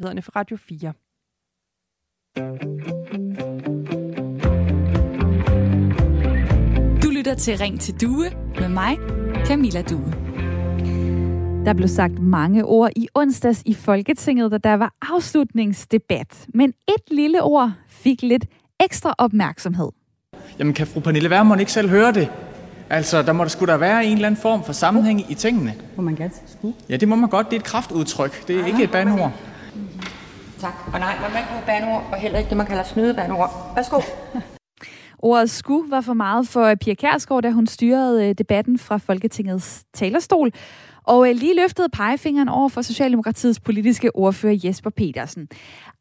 nyhederne fra Radio 4. Du lytter til Ring til Due med mig, Camilla Due. Der blev sagt mange ord i onsdags i Folketinget, da der var afslutningsdebat. Men et lille ord fik lidt ekstra opmærksomhed. Jamen kan fru Pernille Vermund ikke selv høre det? Altså, der må der skulle der være en eller anden form for sammenhæng i tingene. Må man gerne sige Ja, det må man godt. Det er et kraftudtryk. Det er ikke et Tak. Og nej, man må ikke bruge banord, og heller ikke det, man kalder snydebanord. Værsgo. Ordet sku var for meget for Pia Kærsgaard, da hun styrede øh, debatten fra Folketingets talerstol. Og øh, lige løftede pegefingeren over for Socialdemokratiets politiske ordfører Jesper Petersen.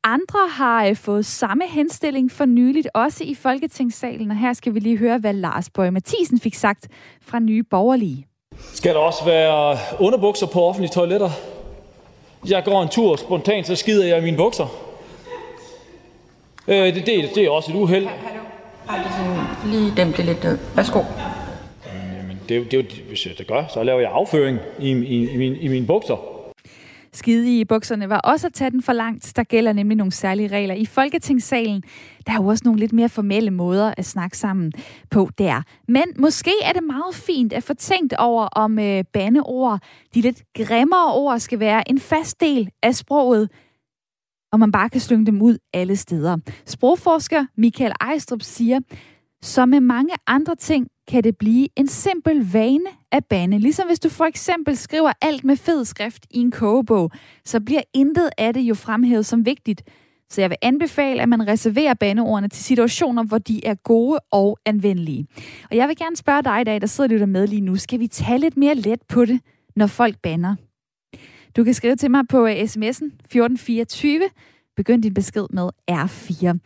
Andre har øh, fået samme henstilling for nyligt, også i Folketingssalen. Og her skal vi lige høre, hvad Lars Bøge Mathisen fik sagt fra Nye Borgerlige. Skal der også være underbukser på offentlige toiletter? Jeg går en tur spontant, så skider jeg i mine bukser. Øh, det, det, det er også et uheld. Hallo. Sådan, lige dem det lidt ned. Værsgo. Jamen, det, er jo- det, hvis jeg det gør, så laver jeg afføring i, i, i, mine, i mine bukser. Skide i bukserne var også at tage den for langt. Der gælder nemlig nogle særlige regler i Folketingssalen. Der er jo også nogle lidt mere formelle måder at snakke sammen på der. Men måske er det meget fint at få tænkt over, om øh, bandeord, de lidt grimmere ord, skal være en fast del af sproget, og man bare kan slynge dem ud alle steder. Sprogforsker Michael Ejstrup siger, som med mange andre ting kan det blive en simpel vane at bande. Ligesom hvis du for eksempel skriver alt med fed skrift i en kogebog, så bliver intet af det jo fremhævet som vigtigt. Så jeg vil anbefale, at man reserverer bandeordene til situationer, hvor de er gode og anvendelige. Og jeg vil gerne spørge dig i dag, der sidder og lytter med lige nu, skal vi tage lidt mere let på det, når folk banner? Du kan skrive til mig på øh, sms'en 1424. Begynd din besked med R4.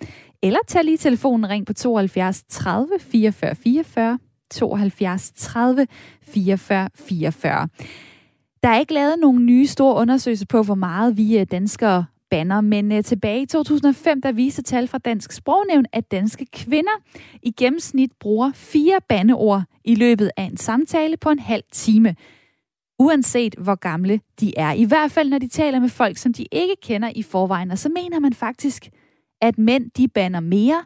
Eller tag lige telefonen ring på 72 30 44 44. 72 30 44 44. Der er ikke lavet nogen nye store undersøgelser på, hvor meget vi øh, danskere banner, men øh, tilbage i 2005, der viste tal fra Dansk Sprognævn, at danske kvinder i gennemsnit bruger fire bandeord i løbet af en samtale på en halv time uanset hvor gamle de er. I hvert fald, når de taler med folk, som de ikke kender i forvejen. Og så mener man faktisk, at mænd, de banner mere,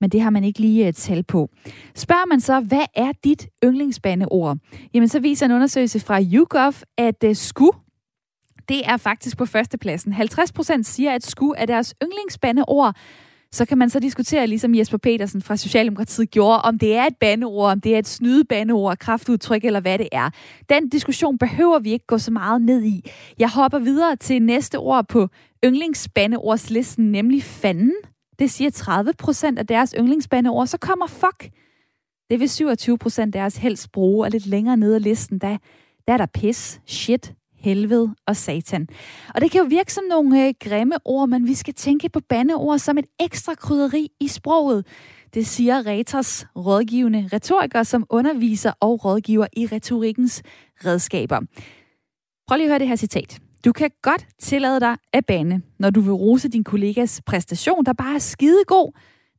men det har man ikke lige et tal på. Spørger man så, hvad er dit yndlingsbandeord? Jamen, så viser en undersøgelse fra YouGov, at uh, sku, det er faktisk på førstepladsen. 50 procent siger, at sku er deres yndlingsbandeord, så kan man så diskutere, ligesom Jesper Petersen fra Socialdemokratiet gjorde, om det er et bandeord, om det er et snydebandeord, kraftudtryk eller hvad det er. Den diskussion behøver vi ikke gå så meget ned i. Jeg hopper videre til næste ord på yndlingsbandeordslisten, nemlig fanden. Det siger 30 procent af deres yndlingsbandeord. Så kommer fuck. Det vil 27 procent af deres helst bruge, og lidt længere nede af listen, der, der er der pis, shit, helvede og satan. Og det kan jo virke som nogle øh, grimme ord, men vi skal tænke på bandeord som et ekstra krydderi i sproget. Det siger Retors rådgivende retoriker, som underviser og rådgiver i retorikkens redskaber. Prøv lige at høre det her citat. Du kan godt tillade dig at bande, når du vil rose din kollegas præstation, der bare er skidegod,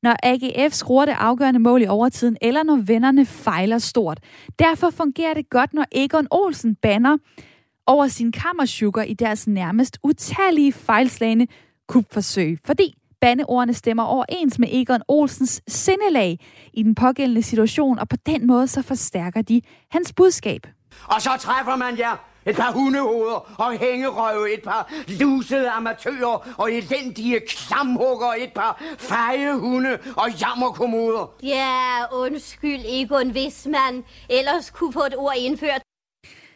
når AGF skruer det afgørende mål i overtiden, eller når vennerne fejler stort. Derfor fungerer det godt, når Egon Olsen banner over sin kammersugar i deres nærmest utallige fejlslagende kupforsøg, fordi bandeordene stemmer overens med Egon Olsens sindelag i den pågældende situation, og på den måde så forstærker de hans budskab. Og så træffer man jer et par hundehoveder og hængerøve, et par lusede amatører og elendige klamhugger, et par feje hunde og jammerkommoder. Ja, undskyld Egon, hvis man ellers kunne få et ord indført.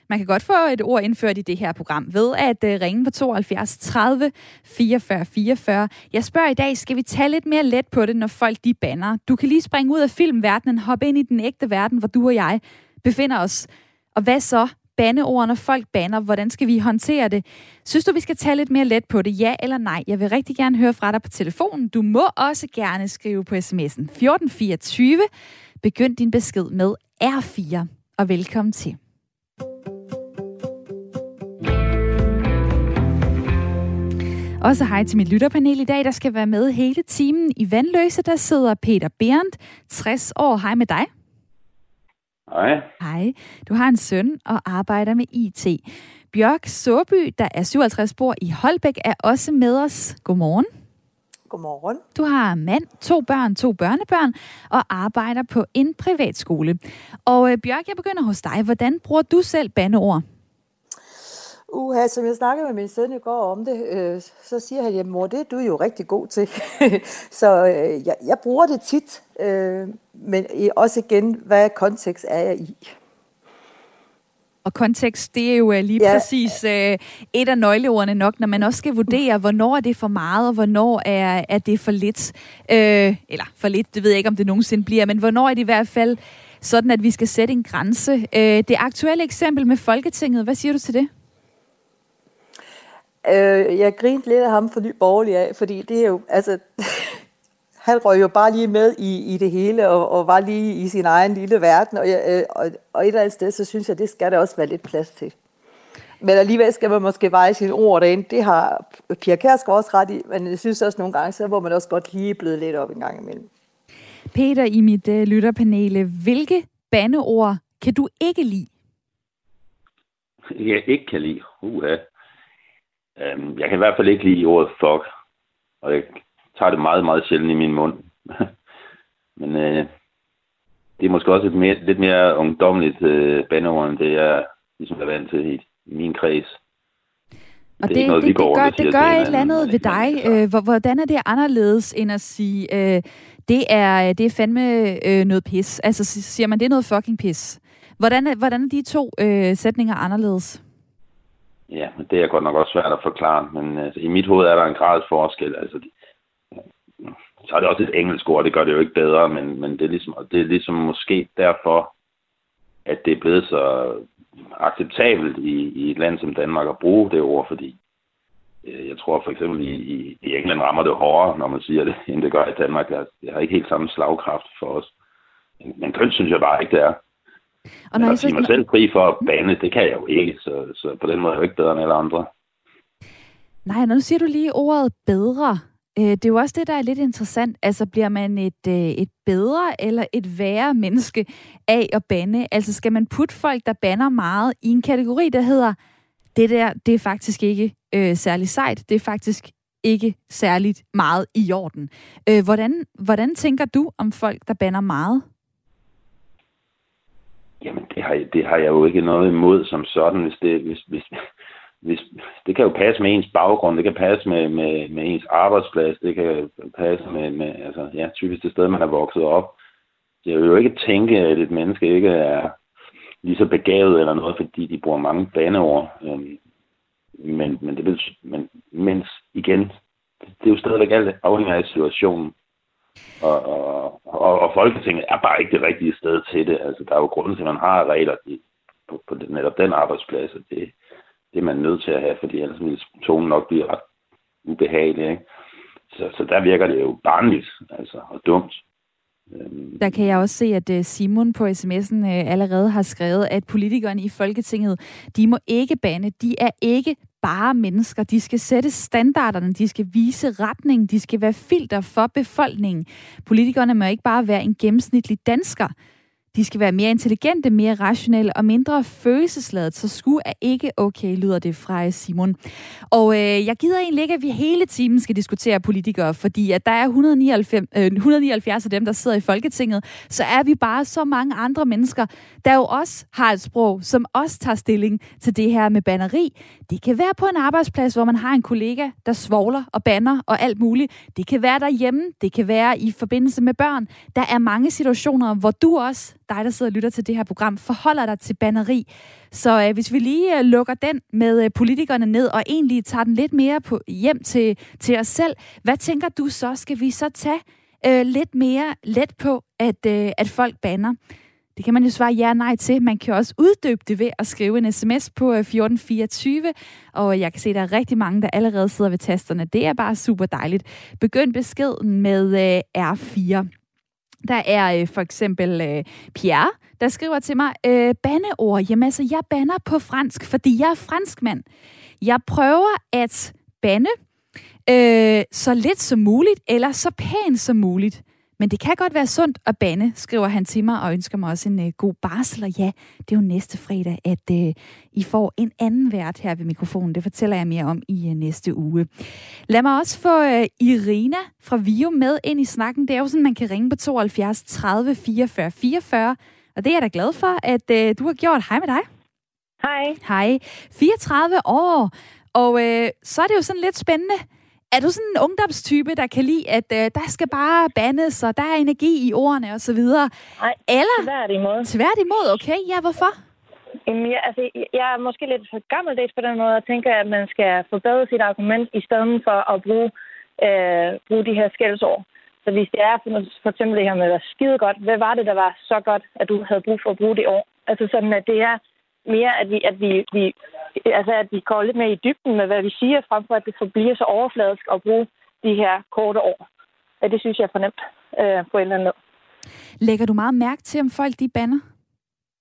Man kan godt få et ord indført i det her program ved at øh, ringe på 72 30 44 44. Jeg spørger i dag, skal vi tage lidt mere let på det, når folk de banner? Du kan lige springe ud af filmverdenen, hoppe ind i den ægte verden, hvor du og jeg befinder os. Og hvad så? Bandeord, når folk banner, hvordan skal vi håndtere det? Synes du, vi skal tage lidt mere let på det? Ja eller nej? Jeg vil rigtig gerne høre fra dig på telefonen. Du må også gerne skrive på sms'en 1424. Begynd din besked med R4, og velkommen til. Også hej til mit lytterpanel i dag, der skal være med hele timen. I Vandløse, der sidder Peter Berndt, 60 år. Hej med dig. Hej. Hej. Du har en søn og arbejder med IT. Bjørk Såby, der er 57 bor i Holbæk, er også med os. Godmorgen. Godmorgen. Du har mand, to børn, to børnebørn og arbejder på en privatskole. Og øh, Bjørk, jeg begynder hos dig. Hvordan bruger du selv bandeord? Uha, som jeg snakkede med min søn i går om det, øh, så siger han, at mor, det er du jo rigtig god til. så øh, jeg, jeg bruger det tit, øh, men også igen, hvad kontekst er jeg i? Og kontekst, det er jo øh, lige ja. præcis øh, et af nøgleordene nok, når man også skal vurdere, hvornår er det for meget, og hvornår er, er det for lidt. Øh, eller for lidt, det ved jeg ikke, om det nogensinde bliver, men hvornår er det i hvert fald sådan, at vi skal sætte en grænse. Øh, det aktuelle eksempel med Folketinget, hvad siger du til det? Øh, jeg grinte lidt af ham for ny borgerlig af, fordi det er jo, altså, han røg jo bare lige med i, i det hele, og, og var lige i sin egen lille verden, og, jeg, øh, og, og et eller andet sted, så synes jeg, det skal der også være lidt plads til. Men alligevel skal man måske veje sine ord derinde. Det har Pia Kærsgaard også ret i, men jeg synes også nogle gange, så må man også godt lige bløde lidt op en gang imellem. Peter, i mit uh, lytterpanel, hvilke bandeord kan du ikke lide? Jeg ikke kan lide? Uha. Um, jeg kan i hvert fald ikke lide ordet fuck. Og jeg tager det meget, meget sjældent i min mund. Men uh, det er måske også et mere, lidt mere ungdomligt uh, bandeord, end det jeg ligesom er vant til i, i min kreds. Og det, det, noget, det, det gør, det gør et eller andet ved dig. Øh, hvordan er det anderledes end at sige, øh, det, er, det er fandme øh, noget pis? Altså siger man, det er noget fucking pis? Hvordan er, hvordan er de to øh, sætninger anderledes? Ja, det er godt nok også svært at forklare, men altså, i mit hoved er der en grads forskel. Altså, øh, så er det også et engelsk ord, det gør det jo ikke bedre, men, men det, er ligesom, det er ligesom måske derfor, at det er blevet så acceptabelt i, i et land som Danmark at bruge det ord, fordi øh, jeg tror for eksempel i, i, i England rammer det hårdere, når man siger det, end det gør i Danmark. Det har ikke helt samme slagkraft for os. Men køn synes jeg bare ikke, det er. Og når jeg så... mig selv fri for at bande, det kan jeg jo ikke, så, så på den måde er jeg jo ikke bedre end alle andre. Nej, nu siger du lige ordet bedre. Øh, det er jo også det, der er lidt interessant. Altså, bliver man et, øh, et bedre eller et værre menneske af at bande? Altså, skal man putte folk, der banner meget, i en kategori, der hedder, det der, det er faktisk ikke øh, særlig sejt, det er faktisk ikke særligt meget i orden. Øh, hvordan, hvordan tænker du om folk, der banner meget? Jamen, det har, det har jeg jo ikke noget imod som sådan, hvis det, hvis, hvis, hvis, det kan jo passe med ens baggrund, det kan passe med, med, med ens arbejdsplads, det kan passe med, med altså, ja, typisk det sted, man er vokset op. Jeg vil jo ikke tænke, at et menneske ikke er lige så begavet eller noget, fordi de bruger mange baneord. Øhm, men, men, det vil, men mens igen, det er jo stadigvæk alt afhængig af situationen. Og, og, og, og Folketinget er bare ikke det rigtige sted til det. Altså, der er jo grunden til, at man har regler på, på netop den arbejdsplads, og det, det er man nødt til at have, fordi ellers vil tonen nok blive ret ubehagelig. Ikke? Så, så der virker det jo barnligt altså, og dumt. Øhm. Der kan jeg også se, at øh, Simon på sms'en øh, allerede har skrevet, at politikerne i Folketinget, de må ikke bande. De er ikke bare mennesker. De skal sætte standarderne, de skal vise retning, de skal være filter for befolkningen. Politikerne må ikke bare være en gennemsnitlig dansker. De skal være mere intelligente, mere rationelle og mindre følelsesladet, så sku er ikke okay, lyder det fra Simon. Og øh, jeg gider egentlig ikke, at vi hele timen skal diskutere politikere, fordi at der er 199, øh, 179 af dem, der sidder i Folketinget, så er vi bare så mange andre mennesker, der jo også har et sprog, som også tager stilling til det her med banneri. Det kan være på en arbejdsplads, hvor man har en kollega, der svogler og banner og alt muligt. Det kan være derhjemme, det kan være i forbindelse med børn. Der er mange situationer, hvor du også dig, der sidder og lytter til det her program, forholder dig til banneri. Så øh, hvis vi lige øh, lukker den med øh, politikerne ned, og egentlig tager den lidt mere på, hjem til, til os selv, hvad tænker du så? Skal vi så tage øh, lidt mere let på, at, øh, at folk banner? Det kan man jo svare ja og nej til. Man kan også uddøbe det ved at skrive en sms på øh, 1424, og jeg kan se, at der er rigtig mange, der allerede sidder ved tasterne. Det er bare super dejligt. Begynd beskeden med øh, R4. Der er øh, for eksempel øh, Pierre, der skriver til mig, øh, bandeord. Jamen altså, jeg banner på fransk, fordi jeg er franskmand. Jeg prøver at bande øh, så lidt som muligt, eller så pænt som muligt. Men det kan godt være sundt at bande, skriver han til mig, og ønsker mig også en øh, god barsel. Og ja, det er jo næste fredag, at øh, I får en anden vært her ved mikrofonen. Det fortæller jeg mere om i øh, næste uge. Lad mig også få øh, Irina fra Vio med ind i snakken. Det er jo sådan, man kan ringe på 72 30 44 44. Og det er jeg da glad for, at øh, du har gjort. Hej med dig. Hej. Hej. 34 år. Og øh, så er det jo sådan lidt spændende. Er du sådan en ungdomstype, der kan lide, at øh, der skal bare bandes, og der er energi i ordene og så videre? Nej, Eller? tværtimod. Tværtimod, okay. Ja, hvorfor? Jamen, jeg, altså, jeg er måske lidt for gammeldags på den måde, og tænker, at man skal forbedre sit argument, i stedet for at bruge, øh, bruge de her skældsord. Så hvis det er for, eksempel det her med at skide godt, hvad var det, der var så godt, at du havde brug for at bruge det ord? Altså sådan, at det er mere, at vi, at vi, vi, altså, at vi går lidt mere i dybden med, hvad vi siger, frem for at det forbliver så overfladisk at bruge de her korte ord. Ja, det synes jeg er fornemt øh, på en eller anden måde. Lægger du meget mærke til, om folk de banner?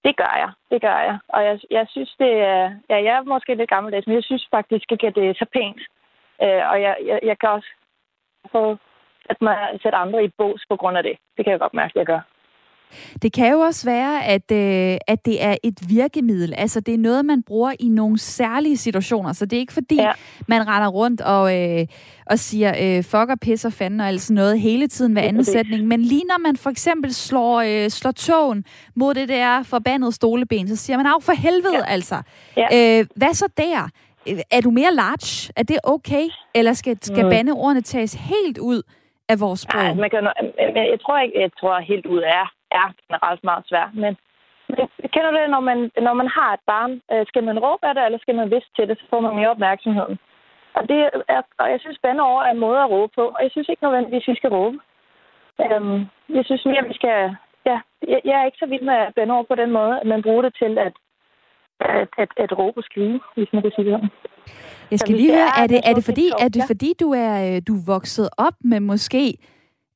Det gør jeg. Det gør jeg. Og jeg, jeg synes, det er... Ja, jeg er måske lidt gammeldags, men jeg synes faktisk ikke, at det er så pænt. Øh, og jeg, jeg, jeg kan også få at man sætter andre i bås på grund af det. Det kan jeg godt mærke, at jeg gør. Det kan jo også være, at, øh, at det er et virkemiddel. Altså, det er noget, man bruger i nogle særlige situationer. Så det er ikke fordi, ja. man render rundt og, øh, og siger øh, fuck og pisser fanden og alt sådan noget hele tiden ved anden sætning. Men lige når man for eksempel slår, øh, slår togen mod det der forbandede stoleben, så siger man, af for helvede ja. altså. Ja. Øh, hvad så der? Er du mere large? Er det okay? Eller skal, skal mm. bandeordene tages helt ud af vores sprog? Nej, man kan, jeg, tror ikke, jeg tror helt ud er, er generelt meget svært, men jeg kender det, når man, når man har et barn. Øh, skal man råbe af det, eller skal man vise til det, så får man mere opmærksomhed. Og, det er, og jeg synes, bandeord er en måde at råbe på, og jeg synes ikke nødvendigvis, vi skal råbe. Um, jeg synes mere, vi skal... Ja, jeg, jeg er ikke så vild med bandeord på den måde, at man bruger det til at, at, at, at råbe og skrive, hvis man kan sige det sådan. Jeg skal lige høre, er det, er det fordi, er det fordi du er øh, du er vokset op med måske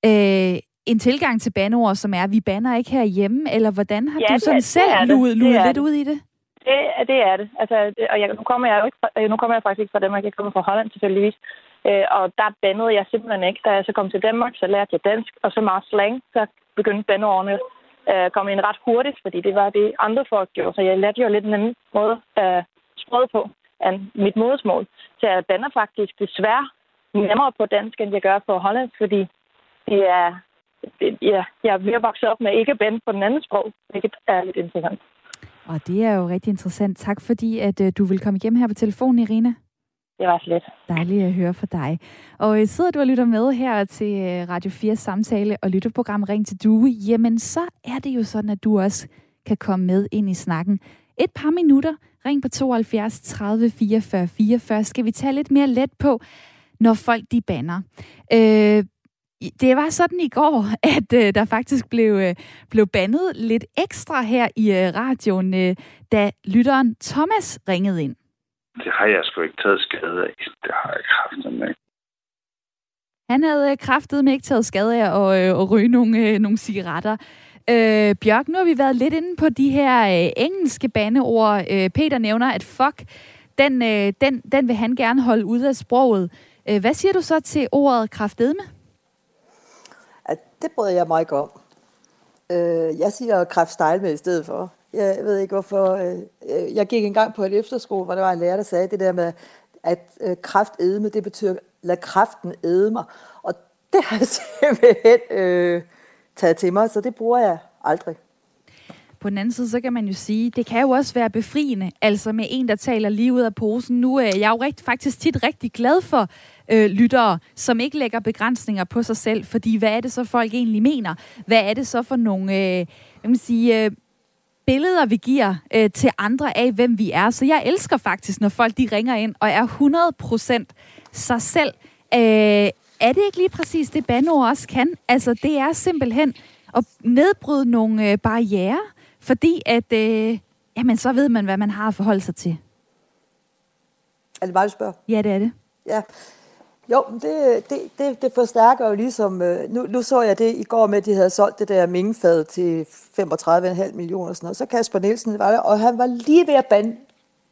øh, en tilgang til bandeord, som er, vi banner ikke herhjemme, eller hvordan har ja, du sådan det, selv luet, luet lidt ud i det? Det, det er det. Altså, det, og jeg, nu, kommer jeg jo ikke fra, øh, nu kommer jeg faktisk ikke fra Danmark, jeg kommer fra Holland tilfældigvis. Øh, og der bandede jeg simpelthen ikke. Da jeg så kom til Danmark, så lærte jeg dansk, og så meget slang, så begyndte bandeordene øh, komme ind ret hurtigt, fordi det var det, andre folk gjorde. Så jeg lærte jo lidt en anden måde øh, sproget på end mit modersmål. Så jeg bander faktisk desværre nemmere på dansk, end jeg gør på hollandsk, fordi det er, det, ja, jeg er mere vokset op med ikke band på den anden sprog, hvilket er lidt interessant. Og det er jo rigtig interessant. Tak fordi, at uh, du vil komme igennem her på telefonen, Irina. Det var slet. Dejligt at høre fra dig. Og uh, sidder du og lytter med her til uh, Radio 4 samtale og lytterprogram Ring til Due, jamen så er det jo sådan, at du også kan komme med ind i snakken. Et par minutter. Ring på 72 30 44 44. Skal vi tage lidt mere let på, når folk de banner. Øh, det var sådan i går, at øh, der faktisk blev, øh, blev bandet lidt ekstra her i øh, radioen, øh, da lytteren Thomas ringede ind. Det har jeg sgu ikke taget skade af. Det har jeg kraftet med. Han havde kraftet med ikke taget skade af at, øh, at ryge nogle, øh, nogle cigaretter. Øh, Bjørk, nu har vi været lidt inde på de her øh, engelske bandeord. Øh, Peter nævner, at fuck, den, øh, den, den vil han gerne holde ud af sproget. Øh, hvad siger du så til ordet kraftedme? At det bryder jeg mig ikke om. Øh, jeg siger med i stedet for. Jeg ved ikke hvorfor. Øh, jeg gik engang på et efterskole, hvor der var en lærer, der sagde det der med, at øh, kraftedme, det betyder, lad kraften æde mig. Og det har jeg simpelthen øh, taget til mig, så det bruger jeg aldrig. På den anden side, så kan man jo sige, det kan jo også være befriende, altså med en, der taler lige ud af posen. Nu øh, er jeg jo rigt, faktisk tit rigtig glad for øh, lyttere, som ikke lægger begrænsninger på sig selv, fordi hvad er det så, folk egentlig mener? Hvad er det så for nogle, øh, jeg vil sige, øh, billeder, vi giver øh, til andre af, hvem vi er. Så jeg elsker faktisk, når folk de ringer ind og er 100% sig selv. Øh, er det ikke lige præcis det, bandeord også kan? Altså, det er simpelthen at nedbryde nogle øh, barriere, fordi at, øh, jamen, så ved man, hvad man har at forholde sig til. Er det bare, du spørger? Ja, det er det. Ja. Jo, det, det, det, det forstærker jo ligesom... Øh, nu, nu så jeg det i går med, at de havde solgt det der mingfad til 35,5 millioner og sådan noget. Så Kasper Nielsen var der, og han var lige ved at bande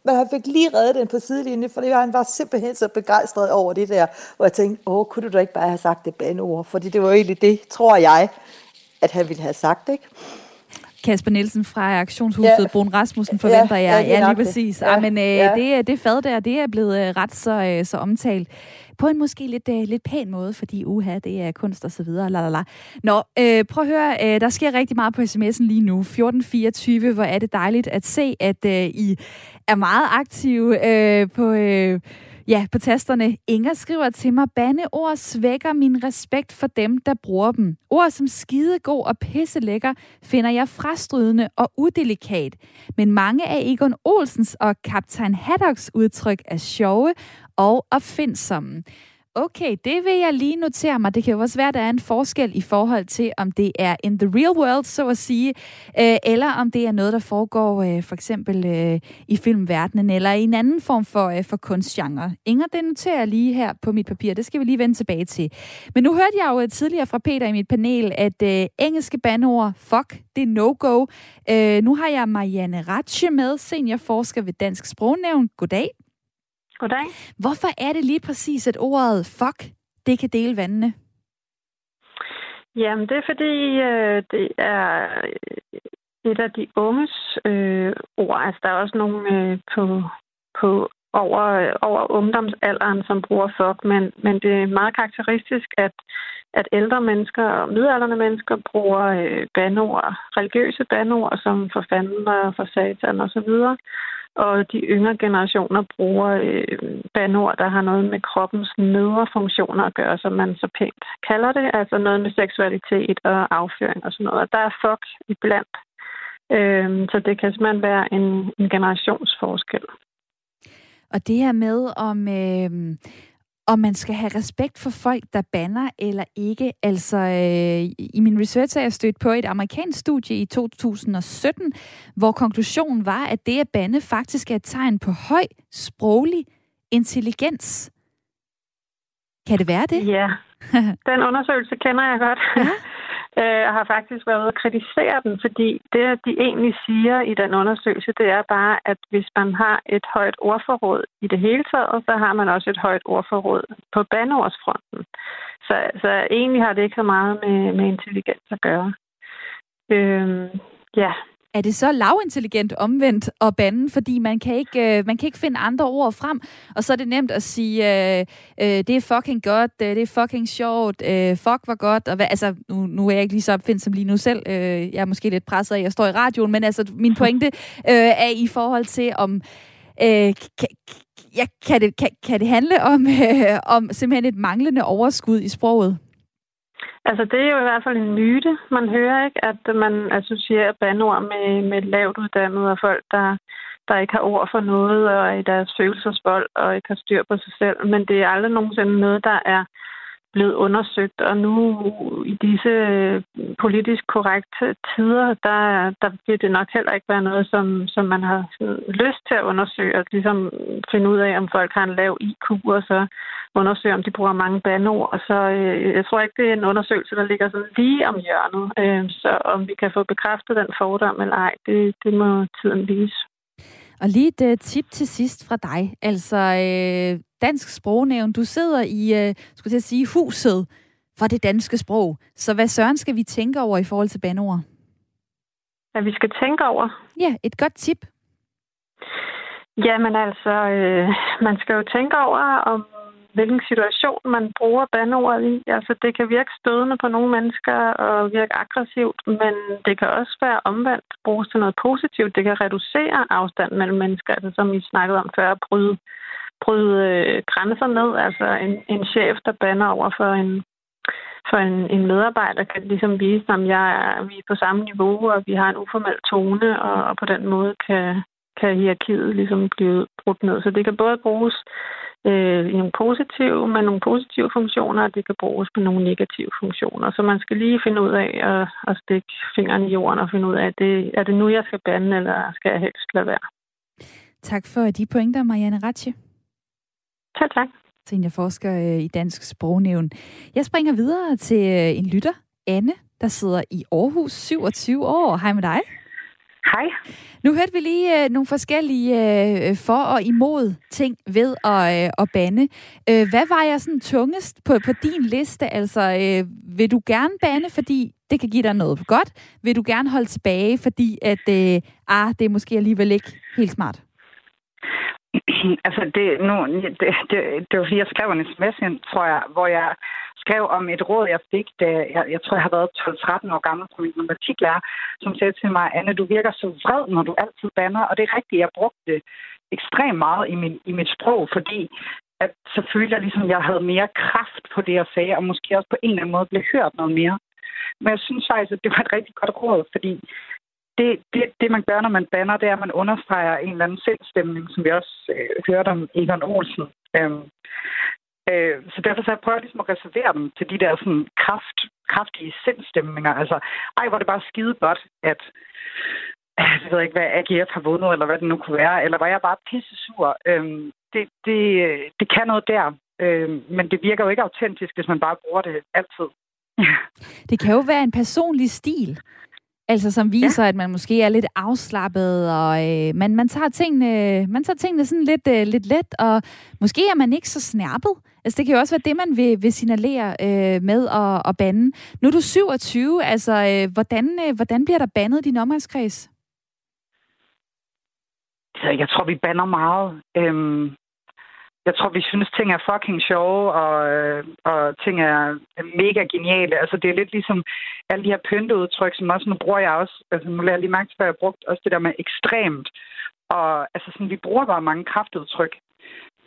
men han fik lige reddet den på sidelinjen, fordi han var simpelthen så begejstret over det der. Og jeg tænkte, åh, kunne du da ikke bare have sagt det bandeord? Fordi det var egentlig det, tror jeg, at han ville have sagt, ikke? Kasper Nielsen fra Aktionshuset, ja. Brun Rasmussen forventer Ja, jeg. ja, Ja, lige det. præcis. Ja, Ja, men øh, ja. det, det fad der, det er blevet øh, ret så, øh, så omtalt. På en måske lidt, øh, lidt pæn måde, fordi uha, det er kunst og så videre. La, la, la. Nå, øh, prøv at høre, øh, der sker rigtig meget på sms'en lige nu. 1424, hvor er det dejligt at se, at øh, I er meget aktive øh, på... Øh, Ja, på tasterne. Inger skriver til mig, bandeord svækker min respekt for dem, der bruger dem. Ord som skidegod og pisselækker finder jeg frastrydende og udelikat. Men mange af Egon Olsens og kaptajn Haddocks udtryk er sjove og opfindsomme. Okay, det vil jeg lige notere mig. Det kan jo også være, at der er en forskel i forhold til, om det er in the real world, så at sige, øh, eller om det er noget, der foregår øh, for eksempel øh, i filmverdenen, eller i en anden form for, øh, for kunstgenre. Inger, det noterer jeg lige her på mit papir. Det skal vi lige vende tilbage til. Men nu hørte jeg jo øh, tidligere fra Peter i mit panel, at øh, engelske bandeord, fuck, det er no-go. Øh, nu har jeg Marianne Ratche med, seniorforsker ved Dansk Sprognævn. Goddag. Goddag. Hvorfor er det lige præcis, at ordet fuck, det kan dele vandene? Jamen, det er fordi, øh, det er øh, et af de unges øh, ord. Altså, der er også nogle øh, på, på over, over ungdomsalderen, som bruger fuck, men, men det er meget karakteristisk, at, at ældre mennesker og midaldrende mennesker bruger øh, bandord, religiøse bandord, som for fanden og for satan og så videre. Og de yngre generationer bruger øh, banord, der har noget med kroppens nedre funktioner at gøre, som man så pænt kalder det. Altså noget med seksualitet og afføring og sådan noget. Og der er fuck iblandt. Øh, så det kan simpelthen være en, en generationsforskel. Og det her med, om, øh, om man skal have respekt for folk, der banner eller ikke. Altså, øh, i min research er jeg stødt på et amerikansk studie i 2017, hvor konklusionen var, at det at bande faktisk er et tegn på høj sproglig intelligens. Kan det være det? Ja, den undersøgelse kender jeg godt. Ja. øh, har faktisk været ude og kritisere den, fordi det, de egentlig siger i den undersøgelse, det er bare, at hvis man har et højt ordforråd i det hele taget, så har man også et højt ordforråd på bandeordsfronten. Så, så egentlig har det ikke så meget med, med intelligens at gøre. Øh, ja, er det så lavintelligent omvendt at bande, fordi man kan ikke, øh, man kan ikke finde andre ord frem, og så er det nemt at sige, øh, øh, det er fucking godt, øh, det er fucking sjovt, øh, fuck var godt, og hvad, altså, nu, nu er jeg ikke lige så opfindsom lige nu selv, øh, jeg er måske lidt presset af, at jeg står i radioen, men altså, min pointe øh, er i forhold til, om øh, kan, ja, kan, det, kan, kan det handle om, øh, om simpelthen et manglende overskud i sproget? Altså, det er jo i hvert fald en myte, man hører, ikke? At man associerer bandord med, med lavt uddannede og folk, der, der ikke har ord for noget og i deres følelsesbold og ikke har styr på sig selv. Men det er aldrig nogensinde noget, der er blevet undersøgt, og nu i disse øh, politisk korrekte tider, der, der vil det nok heller ikke være noget, som, som man har lyst til at undersøge, og ligesom finde ud af, om folk har en lav IQ, og så undersøge, om de bruger mange bandord. Og så øh, jeg tror ikke, det er en undersøgelse, der ligger sådan lige om hjørnet. Øh, så om vi kan få bekræftet den fordom eller ej, det, det må tiden vise. Og lige et uh, tip til sidst fra dig. Altså, øh, Dansk Sprognævn, du sidder i, øh, skulle jeg sige, huset for det danske sprog. Så hvad søren skal vi tænke over i forhold til bandord? At vi skal tænke over? Ja, et godt tip. Jamen altså, øh, man skal jo tænke over, om hvilken situation man bruger bandordet i. Altså, det kan virke stødende på nogle mennesker og virke aggressivt, men det kan også være omvendt bruges til noget positivt. Det kan reducere afstanden mellem mennesker, altså, som vi snakkede om før, at bryde, bryde øh, grænser ned. Altså, en, en chef, der banner over for en, for en, en medarbejder, kan ligesom vise, om jeg er, vi er på samme niveau, og vi har en uformel tone, og, og på den måde kan, kan hierarkiet ligesom blive brudt ned. Så det kan både bruges øh, i nogle positive, med nogle positive funktioner, og det kan bruges med nogle negative funktioner. Så man skal lige finde ud af at, at stikke fingeren i jorden og finde ud af, det, er det nu, jeg skal bande, eller skal jeg helst lade være? Tak for de pointer, Marianne Ratche. Tak, tak. Seniorforsker øh, i Dansk Sprognævn. Jeg springer videre til øh, en lytter, Anne, der sidder i Aarhus, 27 år. Hej med dig. Hej. Nu hørte vi lige øh, nogle forskellige øh, for og imod ting ved at, øh, at bande. Øh, hvad var jeg sådan tungest på, på din liste? Altså, øh, vil du gerne bande, fordi det kan give dig noget godt? Vil du gerne holde tilbage, fordi at, øh, ah, det er måske alligevel ikke helt smart? Altså, det, nu, det, det, det var fordi, jeg skrev en sms ind, tror jeg, hvor jeg skrev om et råd, jeg fik, da jeg, jeg tror, jeg har været 12-13 år gammel på min matematiklærer, som sagde til mig, Anne, du virker så vred, når du altid banner. Og det er rigtigt, jeg brugte det ekstremt meget i, min, i mit sprog, fordi at så følte jeg ligesom, at jeg havde mere kraft på det, jeg sagde, og måske også på en eller anden måde blev hørt noget mere. Men jeg synes faktisk, at det var et rigtig godt råd, fordi det, det, det man gør, når man banner, det er, at man understreger en eller anden selvstemning, som vi også øh, hørte om Egon Olsen. Øhm, øh, så derfor så jeg prøver jeg ligesom at reservere dem til de der sådan kraft, kraftige sindstemninger. Altså, ej, hvor det bare skide godt, at jeg ved ikke, hvad AGF har vundet, eller hvad det nu kunne være, eller var jeg bare pisse sur. Øhm, det, det, det kan noget der, øhm, men det virker jo ikke autentisk, hvis man bare bruger det altid. det kan jo være en personlig stil. Altså som viser, ja. at man måske er lidt afslappet, og øh, man, man, tager tingene, man tager tingene sådan lidt, øh, lidt let, og måske er man ikke så snærpet. Altså det kan jo også være det, man vil, vil signalere øh, med at, at bande. Nu er du 27, altså øh, hvordan, øh, hvordan bliver der bandet din omgangskreds? Jeg tror, vi banner meget. Øhm, jeg tror, vi synes, ting er fucking sjove, og, øh, og ting er mega geniale. Altså, det er lidt ligesom alle de her pynteudtryk, som også, nu bruger jeg også, altså nu lader jeg lige mærke til, at jeg har brugt også det der med ekstremt. Og altså, sådan, vi bruger bare mange kraftudtryk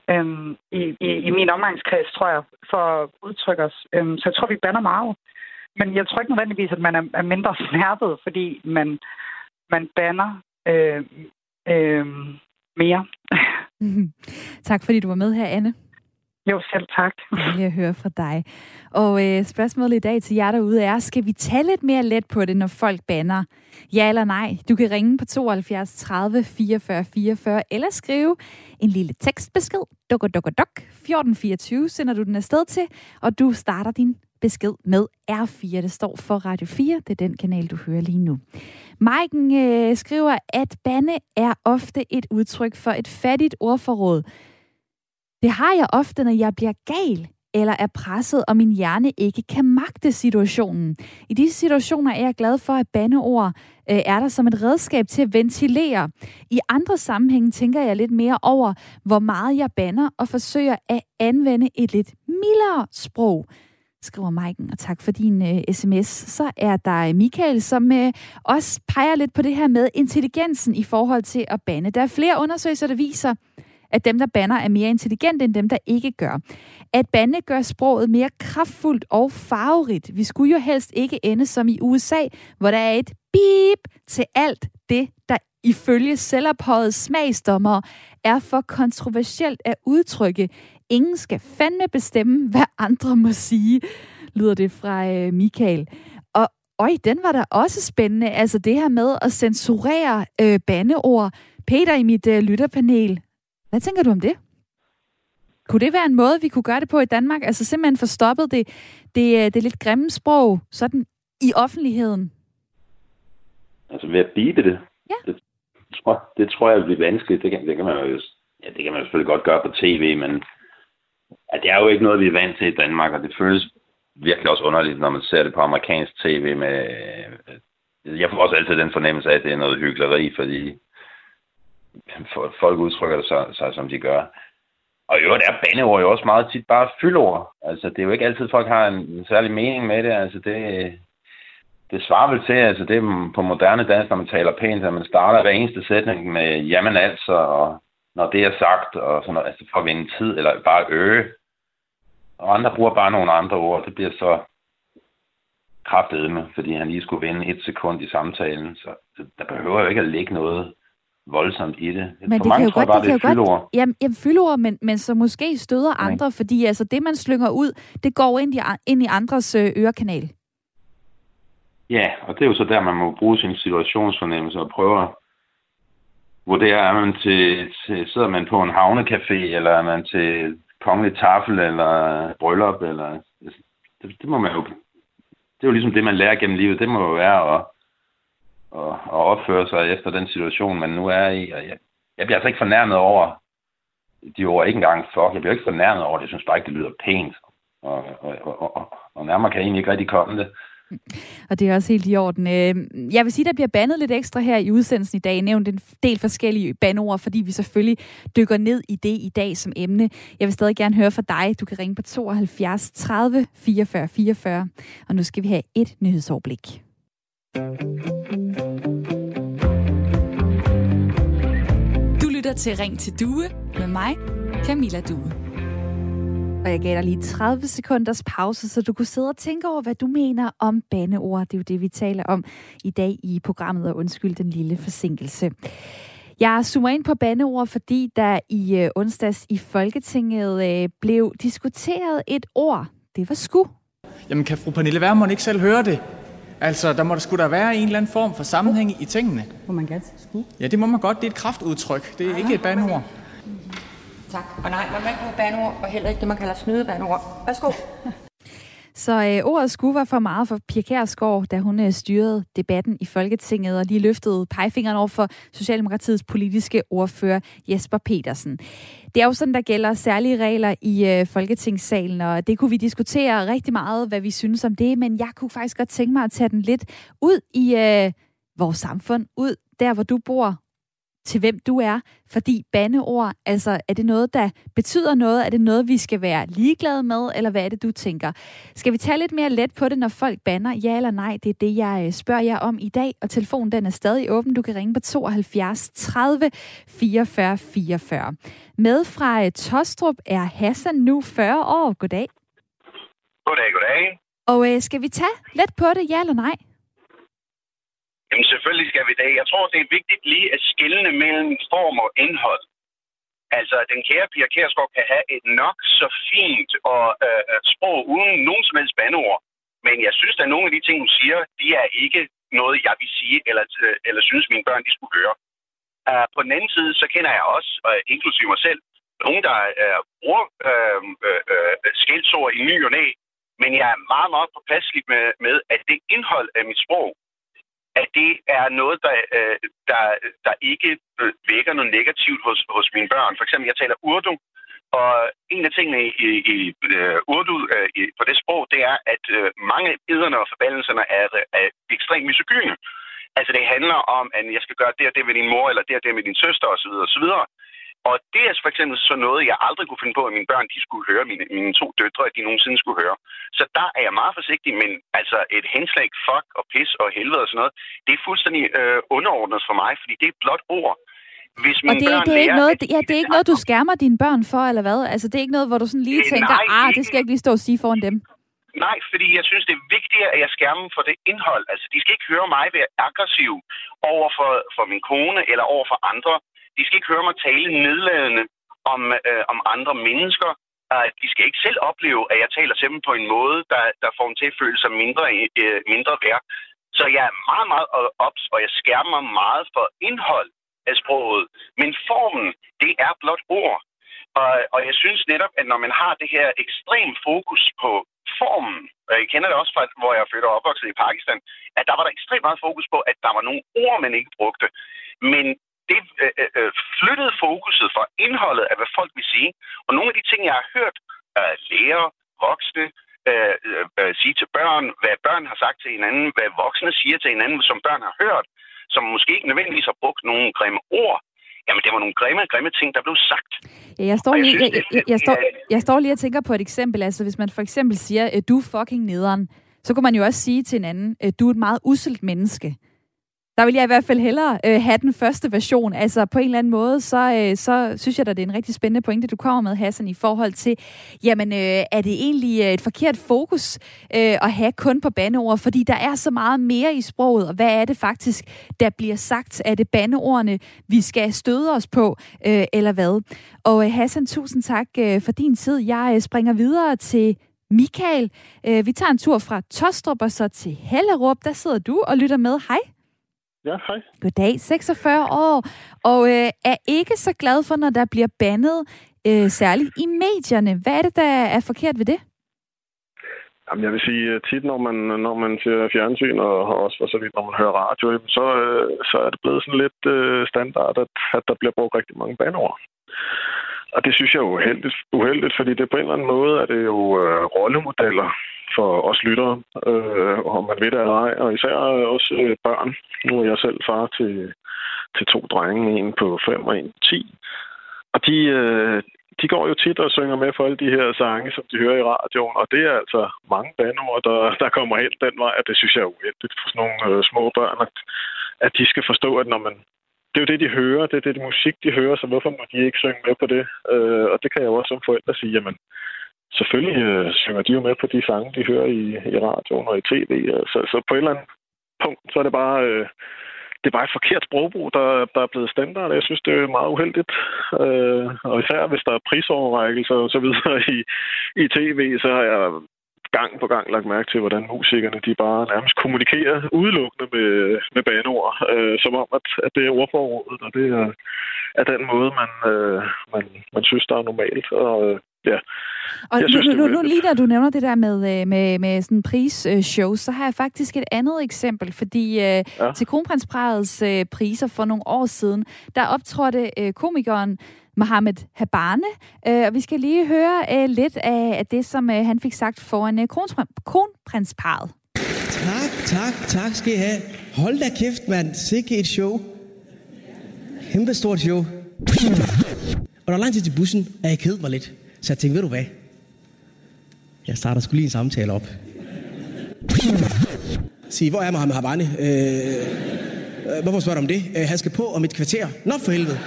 øhm, i, i, i min omgangskreds, tror jeg, for at udtrykke os. Øhm, så jeg tror, vi banner meget. Men jeg tror ikke nødvendigvis, at man er, er mindre snærpet, fordi man, man banner øh, øh, mere. tak fordi du var med her, Anne. Jo, selv tak. Jeg at høre fra dig. Og øh, spørgsmålet i dag til jer derude er, skal vi tage lidt mere let på det, når folk banner? Ja eller nej? Du kan ringe på 72 30 44 44, eller skrive en lille tekstbesked. Duk, duk, duk, 1424 sender du den afsted til, og du starter din besked med R4. Det står for Radio 4. Det er den kanal, du hører lige nu. Maiken øh, skriver, at bande er ofte et udtryk for et fattigt ordforråd. Det har jeg ofte, når jeg bliver gal eller er presset, og min hjerne ikke kan magte situationen. I disse situationer er jeg glad for, at bandeord øh, er der som et redskab til at ventilere. I andre sammenhænge tænker jeg lidt mere over, hvor meget jeg banner, og forsøger at anvende et lidt mildere sprog skriver Maiken, og tak for din øh, sms. Så er der Michael, som øh, også peger lidt på det her med intelligensen i forhold til at bande. Der er flere undersøgelser, der viser, at dem, der banner, er mere intelligente end dem, der ikke gør. At bande gør sproget mere kraftfuldt og farverigt. Vi skulle jo helst ikke ende som i USA, hvor der er et bip til alt det, der ifølge selvophøjet smagsdommer er for kontroversielt at udtrykke Ingen skal fandme bestemme, hvad andre må sige, lyder det fra øh, Michael. Og øj, den var da også spændende. Altså det her med at censurere øh, bandeord. Peter i mit øh, lytterpanel, hvad tænker du om det? Kunne det være en måde, vi kunne gøre det på i Danmark? Altså simpelthen få stoppet det, det, øh, det lidt grimme sprog sådan i offentligheden? Altså ved at bibe det? Ja. Det tror, det tror jeg bliver vanskeligt. Det kan, det kan man jo ja, det kan man selvfølgelig godt gøre på tv, men Ja, det er jo ikke noget, vi er vant til i Danmark, og det føles virkelig også underligt, når man ser det på amerikansk tv med... Øh, jeg får også altid den fornemmelse af, at det er noget hyggeleri, fordi folk udtrykker sig, sig som de gør. Og i øvrigt er bandeord jo også meget tit bare fyldord. Altså, det er jo ikke altid, folk har en, en særlig mening med det. Altså, det, det svarer vel til, altså det er på moderne dansk, når man taler pænt, at man starter hver eneste sætning med jamen altså, og når det er sagt, og sådan noget, altså for at vinde tid, eller bare øge. Og andre bruger bare nogle andre ord. Det bliver så kraftedme, fordi han lige skulle vinde et sekund i samtalen. Så der behøver jo ikke at ligge noget voldsomt i det. Men For det mange kan jo tror godt, bare, det kan det er jo godt, jamen, jamen fyldord, men, men så måske støder Nej. andre, fordi altså det, man slynger ud, det går ind i, ind i andres øh, ørekanal. Ja, og det er jo så der, man må bruge sin situationsfornemmelse og prøve vurdere, er man til, til, sidder man på en havnecafé, eller er man til kongelig tafel, eller bryllup, eller det, det må man jo, det er jo ligesom det, man lærer gennem livet, det må jo være at at, at opføre sig efter den situation, man nu er i. Og jeg, jeg bliver altså ikke fornærmet over de ord, ikke engang fuck, jeg bliver ikke fornærmet over det, jeg synes bare ikke, det lyder pænt. Og, og, og, og, og nærmere kan jeg egentlig ikke rigtig komme det. Og det er også helt i orden. Øhm, jeg vil sige, der bliver bandet lidt ekstra her i udsendelsen i dag. Nævnt en del forskellige bandord, fordi vi selvfølgelig dykker ned i det i dag som emne. Jeg vil stadig gerne høre fra dig. Du kan ringe på 72 30 44 44. Og nu skal vi have et nyhedsoverblik. Du lytter til Ring til Due med mig, Camilla Due. Og jeg gav dig lige 30 sekunders pause, så du kunne sidde og tænke over, hvad du mener om bandeord. Det er jo det, vi taler om i dag i programmet, og undskyld den lille forsinkelse. Jeg zoomer ind på bandeord, fordi der i øh, onsdags i Folketinget øh, blev diskuteret et ord. Det var sku. Jamen kan fru Pernille Vermund ikke selv høre det? Altså, der må der skulle der være en eller anden form for sammenhæng i tingene. Må man gerne sige sku? Ja, det må man godt. Det er et kraftudtryk. Det er ikke et bandeord. Tak. Og nej, man må ikke bruge banord, og heller ikke det, man kalder snydebanord. Værsgo. Så øh, ordet skulle var for meget for Pia Kærsgaard, da hun øh, styrede debatten i Folketinget og lige løftede pegefingeren over for Socialdemokratiets politiske ordfører Jesper Petersen. Det er jo sådan, der gælder særlige regler i øh, Folketingssalen, og det kunne vi diskutere rigtig meget, hvad vi synes om det, men jeg kunne faktisk godt tænke mig at tage den lidt ud i øh, vores samfund, ud der, hvor du bor, til hvem du er, fordi bandeord, altså er det noget, der betyder noget? Er det noget, vi skal være ligeglade med, eller hvad er det, du tænker? Skal vi tage lidt mere let på det, når folk banner? Ja eller nej? Det er det, jeg øh, spørger jer om i dag, og telefonen den er stadig åben. Du kan ringe på 72 30 44 44. Med fra øh, Tostrup er Hassan nu 40 år. Goddag. Goddag, goddag. Og øh, skal vi tage let på det, ja eller nej? Jamen selvfølgelig skal vi det. Jeg tror, det er vigtigt lige at skille mellem form og indhold. Altså, den kære Pia Kærsgaard kan have et nok så fint og øh, øh, sprog uden nogen som helst bandeord. Men jeg synes, at nogle af de ting, hun siger, de er ikke noget, jeg vil sige, eller, øh, eller synes, mine børn de skulle høre. Uh, på den anden side, så kender jeg også, uh, inklusive mig selv, nogen, der uh, bruger uh, uh, uh, skældsord i ny og næ, men jeg er meget, meget påpasselig med, med, at det indhold af mit sprog, at det er noget, der, øh, der, der ikke vækker noget negativt hos, hos mine børn. For eksempel, jeg taler urdu, og en af tingene i, i uh, urdu, uh, i, på det sprog, det er, at uh, mange iderne og forbandelserne er, er ekstremt misogyne. Altså, det handler om, at jeg skal gøre det og det med din mor, eller det og det med din søster, osv. osv. Og det er for eksempel så noget, jeg aldrig kunne finde på, at mine børn de skulle høre, mine, mine to døtre, at de nogensinde skulle høre. Så der er jeg meget forsigtig, men altså et henslag, fuck og pis og helvede og sådan noget, det er fuldstændig øh, underordnet for mig, fordi det er blot ord. Hvis og det, børn det, er ikke lærer, noget, at- ja, det er ikke noget, du skærmer dine børn for, eller hvad? Altså, det er ikke noget, hvor du sådan lige Øh, tænker, nej, ah, det- det skal jeg ikke lige stå og sige foran dem. Nej, fordi jeg synes, det er vigtigere, at jeg skærmer for det indhold. Altså, de skal ikke høre mig være aggressiv over for, for min kone eller over for andre. De skal ikke høre mig tale nedladende om, øh, om andre mennesker. Uh, de skal ikke selv opleve, at jeg taler til dem på en måde, der, der får dem til at føle sig mindre, øh, mindre værd. Så jeg er meget, meget ops, og jeg skærmer mig meget for indhold af sproget. Men formen, det er blot ord. Og, og jeg synes netop, at når man har det her ekstrem fokus på formen, og jeg kender det også fra, hvor jeg er født og opvokset i Pakistan, at der var der ekstremt meget fokus på, at der var nogle ord, man ikke brugte. Men det øh, øh, flyttede fokuset fra indholdet af, hvad folk vil sige. Og nogle af de ting, jeg har hørt øh, lærer, voksne, øh, øh, sige til børn, hvad børn har sagt til hinanden, hvad voksne siger til hinanden, som børn har hørt, som måske ikke nødvendigvis har brugt nogle grimme ord, Jamen, det var nogle grimme, grimme ting, der blev sagt. Ja, jeg, står Og jeg lige, synes, jeg, det- jeg, jeg, står, jeg står lige og tænker på et eksempel. Altså, hvis man for eksempel siger, øh, du fucking nederen, så kunne man jo også sige til en anden, øh, du er et meget uselt menneske. Der vil jeg i hvert fald hellere øh, have den første version. Altså på en eller anden måde, så, øh, så synes jeg da, det er en rigtig spændende pointe, du kommer med, Hassan, i forhold til, jamen øh, er det egentlig øh, et forkert fokus øh, at have kun på bandeord? Fordi der er så meget mere i sproget, og hvad er det faktisk, der bliver sagt? Er det bandeordene, vi skal støde os på, øh, eller hvad? Og øh, Hassan, tusind tak øh, for din tid. Jeg øh, springer videre til Michael. Øh, vi tager en tur fra Tostrup og så til Hellerup. Der sidder du og lytter med. Hej. Ja, hej. Goddag, 46 år, og øh, er ikke så glad for, når der bliver bandet, øh, særligt i medierne. Hvad er det, der er forkert ved det? Jamen, jeg vil sige, at tit når man, når man ser fjernsyn, og også for så vidt, når man hører radio, så, øh, så er det blevet sådan lidt øh, standard, at, at der bliver brugt rigtig mange banord. Og det synes jeg er uheldigt, uheldigt, fordi det på en eller anden måde er det jo øh, rollemodeller for os lyttere, øh, om man ved det eller ej, og især øh, også øh, børn. Nu er jeg selv far til, til to drenge, en på 5 og en på 10. Og de, øh, de går jo tit og synger med for alle de her sange, som de hører i radioen, og det er altså mange bandord, der, der kommer helt den vej, og det synes jeg er uheldigt for sådan nogle øh, små børn, at, at de skal forstå, at når man det er jo det, de hører, det er det de musik, de hører, så hvorfor må de ikke synge med på det? Øh, og det kan jeg jo også som forældre sige, jamen, selvfølgelig øh, synger de jo med på de sange, de hører i, i radioen og i tv. Øh, så, så på et eller andet punkt, så er det bare... Øh, det er bare et forkert sprogbrug, der, der er blevet standard. Jeg synes, det er meget uheldigt. Øh, og især hvis der er prisoverrækkelser og så videre i, i tv, så har jeg gang på gang lagt mærke til, hvordan musikerne de bare nærmest kommunikerer udelukkende med, med baneord, øh, som om, at, at det er ordforrådet, og det er, er den måde, man, øh, man, man synes, der er normalt. Og, øh, ja. Og jeg synes, nu, nu, nu lige da du nævner det der med, øh, med, med sådan prisshows, så har jeg faktisk et andet eksempel, fordi øh, ja. til Kronprinsparets øh, priser for nogle år siden, der optrådte øh, komikeren Mohammed Habane, øh, og vi skal lige høre øh, lidt af, af det, som øh, han fik sagt foran øh, kronprinsparet. Tak, tak, tak skal I have. Hold da kæft, mand. Sikke et show. Kæmpe stort show. Og der er lang tid til bussen, og jeg kedede mig lidt. Så jeg tænkte, ved du hvad? Jeg starter skulle lige en samtale op. Sig, hvor er Mohammed Habane? Øh, hvorfor spørger du om det? Øh, han skal på om et kvarter. Nå for helvede.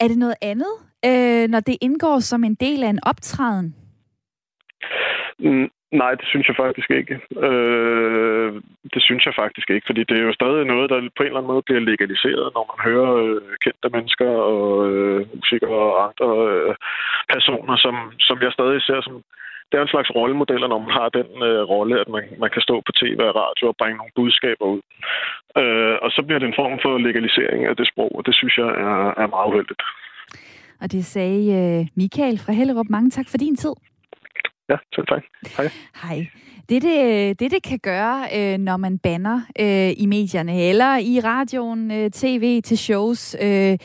Er det noget andet, øh, når det indgår som en del af en optræden? Mm, nej, det synes jeg faktisk ikke. Øh, det synes jeg faktisk ikke, fordi det er jo stadig noget, der på en eller anden måde bliver legaliseret, når man hører øh, kendte mennesker og øh, musikere og andre øh, personer, som, som jeg stadig ser som det er en slags rollemodeller, når man har den øh, rolle, at man, man kan stå på tv og radio og bringe nogle budskaber ud. Øh, og så bliver det en form for legalisering af det sprog, og det synes jeg er, er meget uheldigt. Og det sagde øh, Michael fra Hellerup. Mange tak for din tid. Ja, selv tak. Hej. Hej. Det, det, det, det kan gøre, øh, når man banner øh, i medierne, eller i radioen, øh, tv, til shows, øh,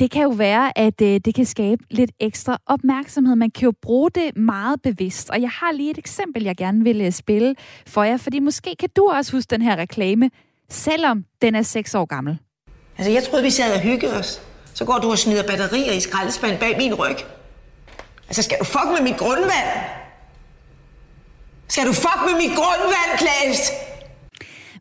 det kan jo være, at øh, det kan skabe lidt ekstra opmærksomhed. Man kan jo bruge det meget bevidst. Og jeg har lige et eksempel, jeg gerne vil spille for jer, fordi måske kan du også huske den her reklame, selvom den er 6 år gammel. Altså, jeg troede, vi sad og hyggede os. Så går du og smider batterier i skraldespanden bag min ryg. Altså, skal du fuck med mit grundvand? Skal du fuck med mit grundvand, Klaas?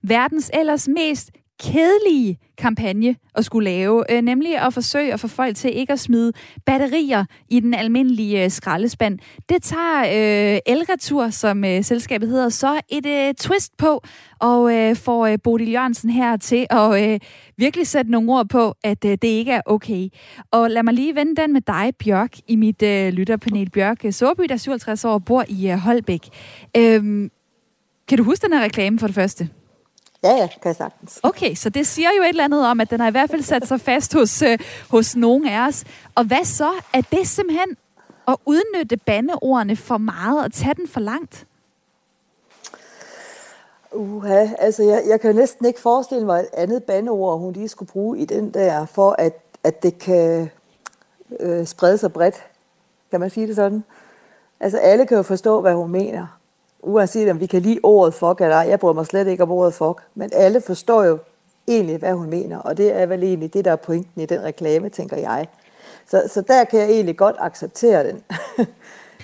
Verdens ellers mest kedelige kampagne at skulle lave, øh, nemlig at forsøge at få folk til ikke at smide batterier i den almindelige øh, skraldespand. Det tager øh, Elretur, som øh, selskabet hedder, så et øh, twist på, og øh, får øh, Bodil Jørgensen her til at øh, virkelig sætte nogle ord på, at øh, det ikke er okay. Og lad mig lige vende den med dig, Bjørk, i mit øh, lytterpanel. Bjørk Såby, der er 57 år, bor i øh, Holbæk. Øh, kan du huske den her reklame for det første? Ja, ja, kan jeg sagtens. Okay, så det siger jo et eller andet om, at den har i hvert fald sat sig fast hos, øh, hos nogen af os. Og hvad så? Er det simpelthen at udnytte bandeordene for meget og tage den for langt? Uha, altså jeg, jeg kan næsten ikke forestille mig et andet bandeord, hun lige skulle bruge i den der, for at, at det kan øh, sprede sig bredt. Kan man sige det sådan? Altså alle kan jo forstå, hvad hun mener uanset om vi kan lide ordet fuck eller ej, jeg bryder mig slet ikke om ordet fuck, men alle forstår jo egentlig, hvad hun mener, og det er vel egentlig det, der er pointen i den reklame, tænker jeg. Så, så der kan jeg egentlig godt acceptere den.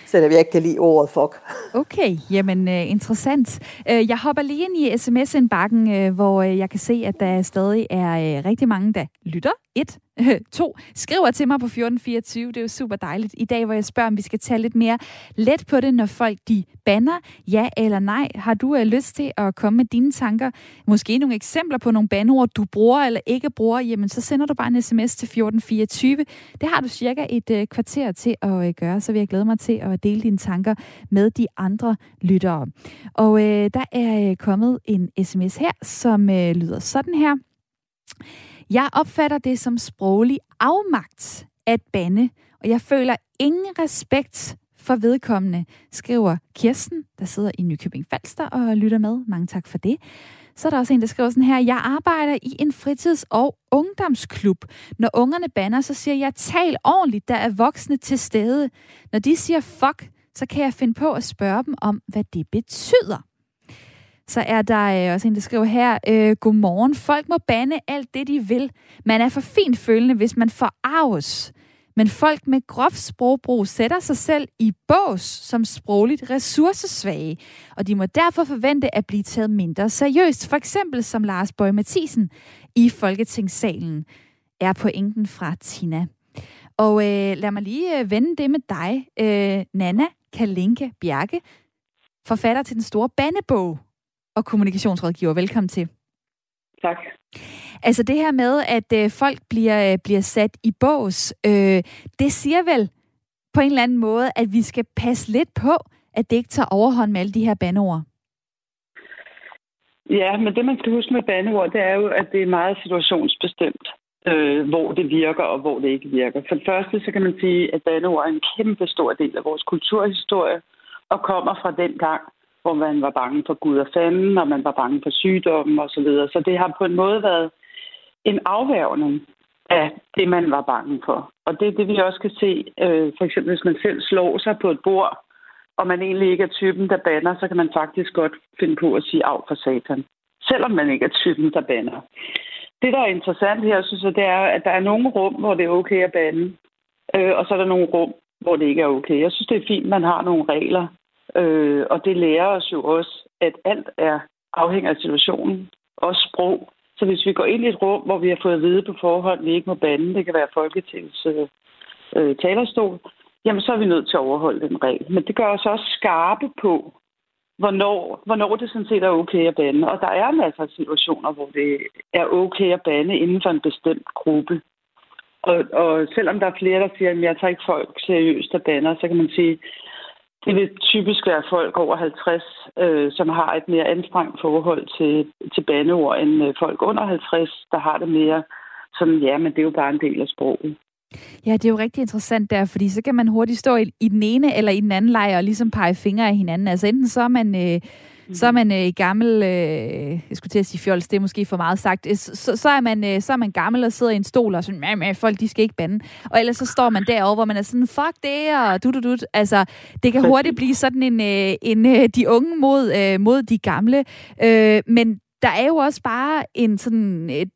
selvom jeg ikke kan lide ordet fuck. Okay, jamen uh, interessant. Øh, jeg hopper lige ind i sms-indbakken, uh, øh, hvor jeg kan se, at der stadig er rigtig mange, der lytter. Et, to, skriver til mig på 1424. Det er jo super dejligt. I dag, hvor jeg spørger, om vi skal tage lidt mere let på det, når folk de banner. Ja eller nej? Har du uh, lyst til at komme med dine tanker? Måske nogle eksempler på nogle bandeord, du bruger eller ikke bruger? Jamen, så sender du bare en sms til 1424. Det har du cirka et uh, kvarter til at uh, gøre, så vil jeg glæde mig til at dele dine tanker med de andre lyttere. Og uh, der er uh, kommet en sms her, som uh, lyder sådan her. Jeg opfatter det som sproglig afmagt at bande, og jeg føler ingen respekt for vedkommende, skriver Kirsten, der sidder i Nykøbing Falster og lytter med. Mange tak for det. Så er der også en, der skriver sådan her, jeg arbejder i en fritids- og ungdomsklub. Når ungerne banner, så siger jeg, tal ordentligt, der er voksne til stede. Når de siger fuck, så kan jeg finde på at spørge dem om, hvad det betyder. Så er der øh, også en, der skriver her, øh, godmorgen, folk må bande alt det, de vil. Man er for fint følende, hvis man forarves. Men folk med groft sprogbrug sætter sig selv i bås som sprogligt ressourcesvage, og de må derfor forvente at blive taget mindre seriøst. For eksempel som Lars Bøge Mathisen i Folketingssalen er pointen fra Tina. Og øh, lad mig lige øh, vende det med dig, øh, Nana Kalinke Bjerke, forfatter til den store bandebog og kommunikationsrådgiver. Velkommen til. Tak. Altså det her med, at øh, folk bliver, øh, bliver sat i bås, øh, det siger vel på en eller anden måde, at vi skal passe lidt på, at det ikke tager overhånd med alle de her bandeord. Ja, men det man skal huske med bandeord, det er jo, at det er meget situationsbestemt, øh, hvor det virker og hvor det ikke virker. For det første, så kan man sige, at bandeord er en kæmpe stor del af vores kulturhistorie og kommer fra den gang, hvor man var bange for Gud og fanden, og man var bange for sygdommen osv. Så, videre. så det har på en måde været en afværgning af det, man var bange for. Og det er det, vi også kan se, øh, for eksempel hvis man selv slår sig på et bord, og man egentlig ikke er typen, der banner, så kan man faktisk godt finde på at sige af for satan. Selvom man ikke er typen, der banner. Det, der er interessant her, synes jeg, det er, at der er nogle rum, hvor det er okay at bande, øh, og så er der nogle rum, hvor det ikke er okay. Jeg synes, det er fint, at man har nogle regler, øh, og det lærer os jo også, at alt er afhænger af situationen, også sprog. Så hvis vi går ind i et rum, hvor vi har fået at vide på forhånd, at vi ikke må bande, det kan være Folketingets øh, talerstol, jamen så er vi nødt til at overholde den regel. Men det gør os også skarpe på, hvornår, hvornår det sådan set er okay at bande. Og der er masser af situationer, hvor det er okay at bande inden for en bestemt gruppe. Og, og selvom der er flere, der siger, at jeg tager ikke folk seriøst der bander, så kan man sige, det vil typisk være folk over 50, øh, som har et mere anstrengt forhold til, til bandeord, end øh, folk under 50, der har det mere sådan, ja, men det er jo bare en del af sproget. Ja, det er jo rigtig interessant der, fordi så kan man hurtigt stå i, i den ene eller i den anden lejr og ligesom pege fingre af hinanden. Altså enten så er man... Øh, så er man øh, gammel, øh, jeg skulle til at sige fjols, det er måske for meget sagt, øh, så, så, er man, øh, så er man gammel og sidder i en stol og sådan, mæh, mæh, folk de skal ikke bande. Og ellers så står man derovre, hvor man er sådan, fuck det, og du, du, du. Altså, det kan hurtigt blive sådan en, øh, en øh, de unge mod, øh, mod de gamle. Øh, men der er jo også bare en sådan et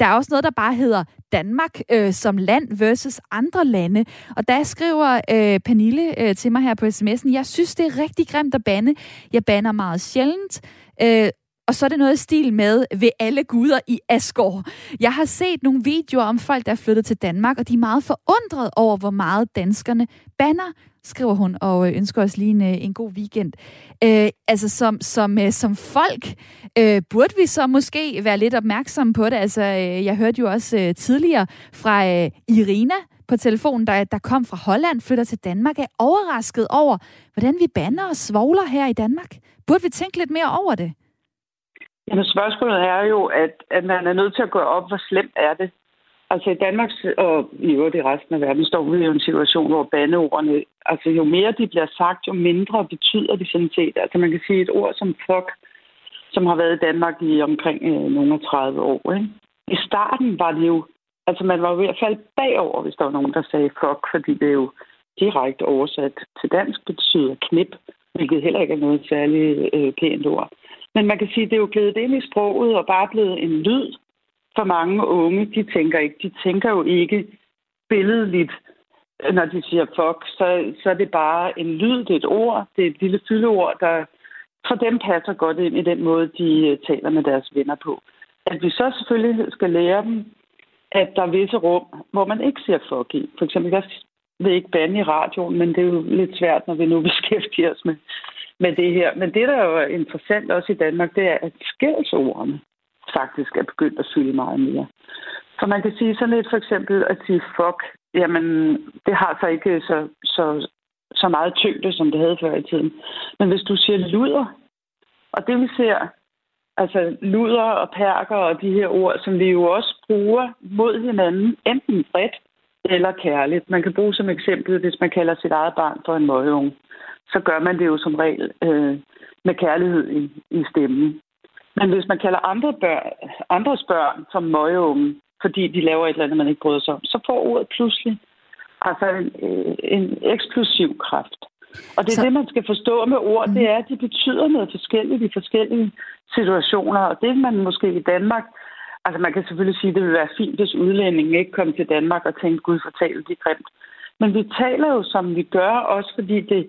der er også noget, der bare hedder Danmark øh, som land versus andre lande. Og der skriver øh, Pernille øh, til mig her på sms'en, jeg synes, det er rigtig grimt at bande. Jeg banner meget sjældent. Øh, og så er det noget i stil med ved alle guder i Asgård. Jeg har set nogle videoer om folk, der er flyttet til Danmark, og de er meget forundret over, hvor meget danskerne banner skriver hun, og øh, ønsker os lige en, øh, en god weekend. Øh, altså som, som, øh, som folk, øh, burde vi så måske være lidt opmærksomme på det? Altså, øh, jeg hørte jo også øh, tidligere fra øh, Irina på telefonen, der, der kom fra Holland, flytter til Danmark, er overrasket over, hvordan vi banner og svogler her i Danmark. Burde vi tænke lidt mere over det? Jamen spørgsmålet er jo, at, at man er nødt til at gå op, hvor slemt er det. Altså i Danmark og i øvrigt i resten af verden står vi i en situation, hvor bandeordene, altså jo mere de bliver sagt, jo mindre betyder de sådan set. Altså man kan sige et ord som fuck, som har været i Danmark i omkring øh, nogle 30 år. Ikke? I starten var det jo, altså man var jo ved at falde bagover, hvis der var nogen, der sagde fuck, fordi det er jo direkte oversat til dansk betyder knip, hvilket heller ikke er noget særligt øh, pænt ord. Men man kan sige, at det er jo glædet ind i sproget og bare blevet en lyd, for mange unge, de tænker ikke. De tænker jo ikke billedligt, når de siger fuck, så, så er det bare en lyd, det er et ord, det er et lille fyldeord, der for dem passer godt ind i den måde, de øh, taler med deres venner på. At vi så selvfølgelig skal lære dem, at der er visse rum, hvor man ikke siger fuck i. For eksempel, jeg vil ikke bande i radioen, men det er jo lidt svært, når vi nu beskæftiger os med, med det her. Men det, der er jo interessant også i Danmark, det er, at skældsordene, faktisk er begyndt at fylde meget mere. Så man kan sige sådan lidt for eksempel at sige fuck, jamen det har så ikke så, så, så meget tyngde, som det havde før i tiden. Men hvis du siger luder, og det vi ser, altså luder og perker og de her ord, som vi jo også bruger mod hinanden, enten bredt eller kærligt. Man kan bruge som eksempel, hvis man kalder sit eget barn for en møgeunge, så gør man det jo som regel øh, med kærlighed i, i stemmen. Men hvis man kalder andre børn, andres børn for møgeunge, fordi de laver et eller andet, man ikke bryder sig om, så får ordet pludselig altså en, øh, en eksplosiv kraft. Og det er så... det, man skal forstå med ord, det er, at de betyder noget forskelligt i forskellige situationer. Og det man måske i Danmark, altså man kan selvfølgelig sige, at det vil være fint, hvis udlændingen ikke kom til Danmark og tænkte, gud fortælle de grimt. Men vi taler jo, som vi gør, også fordi det,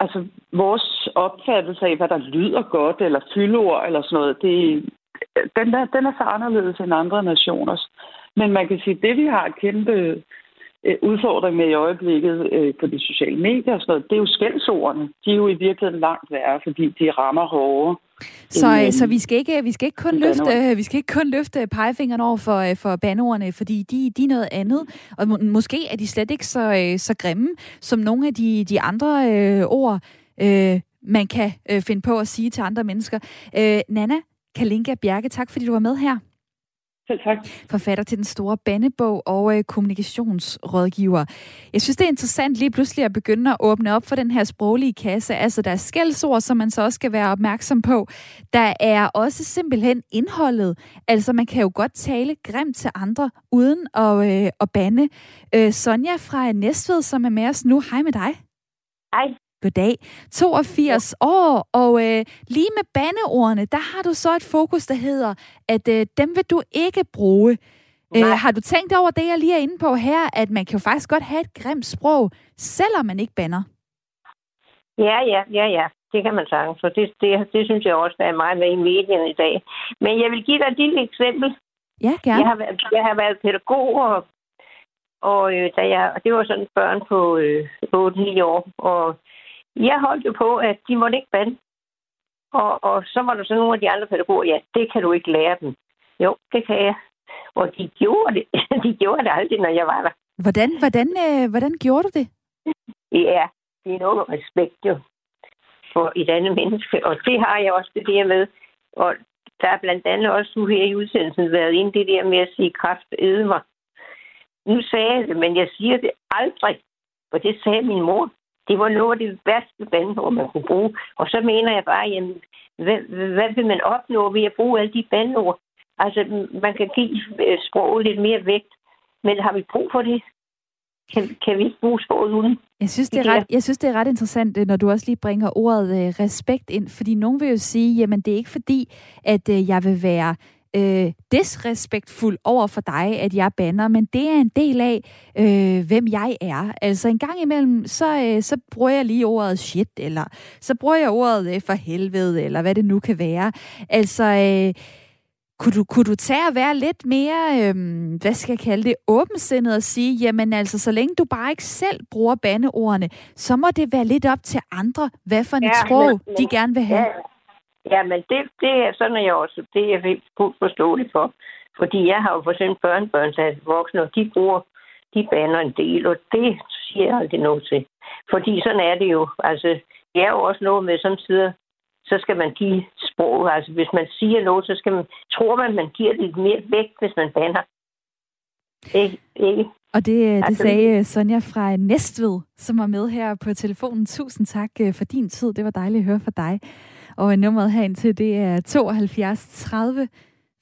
altså vores opfattelse af, hvad der lyder godt, eller fyldord, eller sådan noget, det, den, der, den er så anderledes end andre nationers. Men man kan sige, at det vi har kæmpe Øh, udfordring med i øjeblikket øh, på de sociale medier og sådan noget, det er jo skældsordene. De er jo i virkeligheden langt værre, fordi de rammer hårdere. Så, end, øh, så vi skal ikke vi skal ikke kun løfte vi skal ikke kun løfte pegefingeren over for for banordene, fordi de de er noget andet og må, måske er de slet ikke så så grimme som nogle af de de andre øh, ord øh, man kan øh, finde på at sige til andre mennesker. Øh, Nana Kalinka Bjerke, tak fordi du var med her. Selv tak. Forfatter til den store bandebog og øh, kommunikationsrådgiver. Jeg synes, det er interessant lige pludselig at begynde at åbne op for den her sproglige kasse. Altså, der er skældsord, som man så også skal være opmærksom på. Der er også simpelthen indholdet. Altså, man kan jo godt tale grimt til andre, uden at, øh, at bande. Øh, Sonja fra Næstved, som er med os nu. Hej med dig. Hej. Goddag. 82 år, og øh, lige med bandeordene, der har du så et fokus, der hedder, at øh, dem vil du ikke bruge. Øh, har du tænkt over det, jeg lige er inde på her, at man kan jo faktisk godt have et grimt sprog, selvom man ikke banner? Ja, ja, ja, ja. Det kan man sige, for det, det, det synes jeg også, der er meget med i medierne i dag. Men jeg vil give dig et lille eksempel. Ja, gerne. Jeg har været, jeg har været pædagog, og, og øh, da jeg, det var sådan børn på øh, 8-9 år, og jeg holdt jo på, at de måtte ikke bande. Og, og så var der så nogle af de andre pædagoger, ja, det kan du ikke lære dem. Jo, det kan jeg. Og de gjorde det. de gjorde det aldrig, når jeg var der. Hvordan, hvordan, øh, hvordan gjorde du det? Ja, det er noget respekt jo for et andet menneske. Og det har jeg også det der med. Og der er blandt andet også nu her i udsendelsen været inde det der med at sige kraft æde mig. Nu sagde jeg det, men jeg siger det aldrig. For det sagde min mor. Det var noget af det værste bandord, man kunne bruge. Og så mener jeg bare, jamen, hvad, hvad vil man opnå ved at bruge alle de bandord? Altså, man kan give øh, sproget lidt mere vægt, men har vi brug for det? Kan, kan vi ikke bruge sproget uden? Jeg synes, det er ret, jeg synes, det er ret interessant, øh, når du også lige bringer ordet øh, respekt ind, fordi nogen vil jo sige, jamen det er ikke fordi, at øh, jeg vil være øh, disrespektfuld over for dig, at jeg banner, men det er en del af, øh, hvem jeg er. Altså en gang imellem, så, øh, så bruger jeg lige ordet shit, eller så bruger jeg ordet øh, for helvede, eller hvad det nu kan være. Altså... Øh, kunne du, kunne du tage at være lidt mere, øh, hvad skal jeg kalde det, åbensindet og sige, jamen altså, så længe du bare ikke selv bruger bandeordene, så må det være lidt op til andre, hvad for et ja, sprog men, de gerne vil have. Ja, Ja, men det, det er sådan, at jeg også, det er jeg fuldt forståeligt for. Fordi jeg har jo for eksempel børnebørn, der er voksne, og de bruger, de baner en del, og det siger jeg aldrig noget til. Fordi sådan er det jo. Altså, det er jo også noget med, som siger, så skal man give sprog. Altså, hvis man siger noget, så skal man, tror man, man giver lidt mere vægt, hvis man bander. Ikke? ikke? Og det, det altså, sagde Sonja fra Næstved, som var med her på telefonen. Tusind tak øh, for din tid. Det var dejligt at høre fra dig. Og nummeret herind til, det er 72 30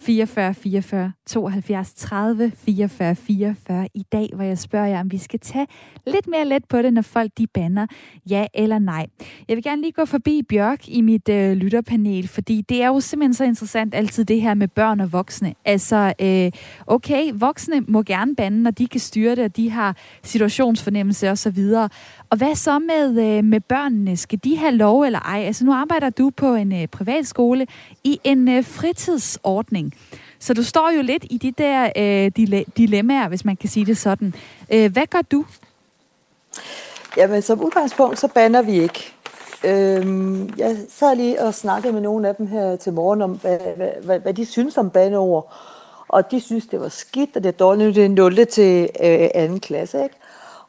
44 44 72 30 44 44 i dag, hvor jeg spørger jer, om vi skal tage lidt mere let på det, når folk de banner, ja eller nej. Jeg vil gerne lige gå forbi Bjørk i mit øh, lytterpanel, fordi det er jo simpelthen så interessant altid det her med børn og voksne. Altså, øh, okay, voksne må gerne bande, når de kan styre det, og de har situationsfornemmelse osv. Og hvad så med, øh, med børnene? Skal de have lov eller ej? Altså, nu arbejder du på en øh, privatskole i en øh, fritidsordning. Så du står jo lidt i de der øh, dilemmaer, hvis man kan sige det sådan. Øh, hvad gør du? Jamen, som udgangspunkt, så banner vi ikke. Øhm, jeg sad lige og snakkede med nogle af dem her til morgen om, hvad, hvad, hvad, hvad de synes om bandeord. Og de synes, det var skidt, og det er dårligt, det er 0. til øh, anden klasse. Ikke?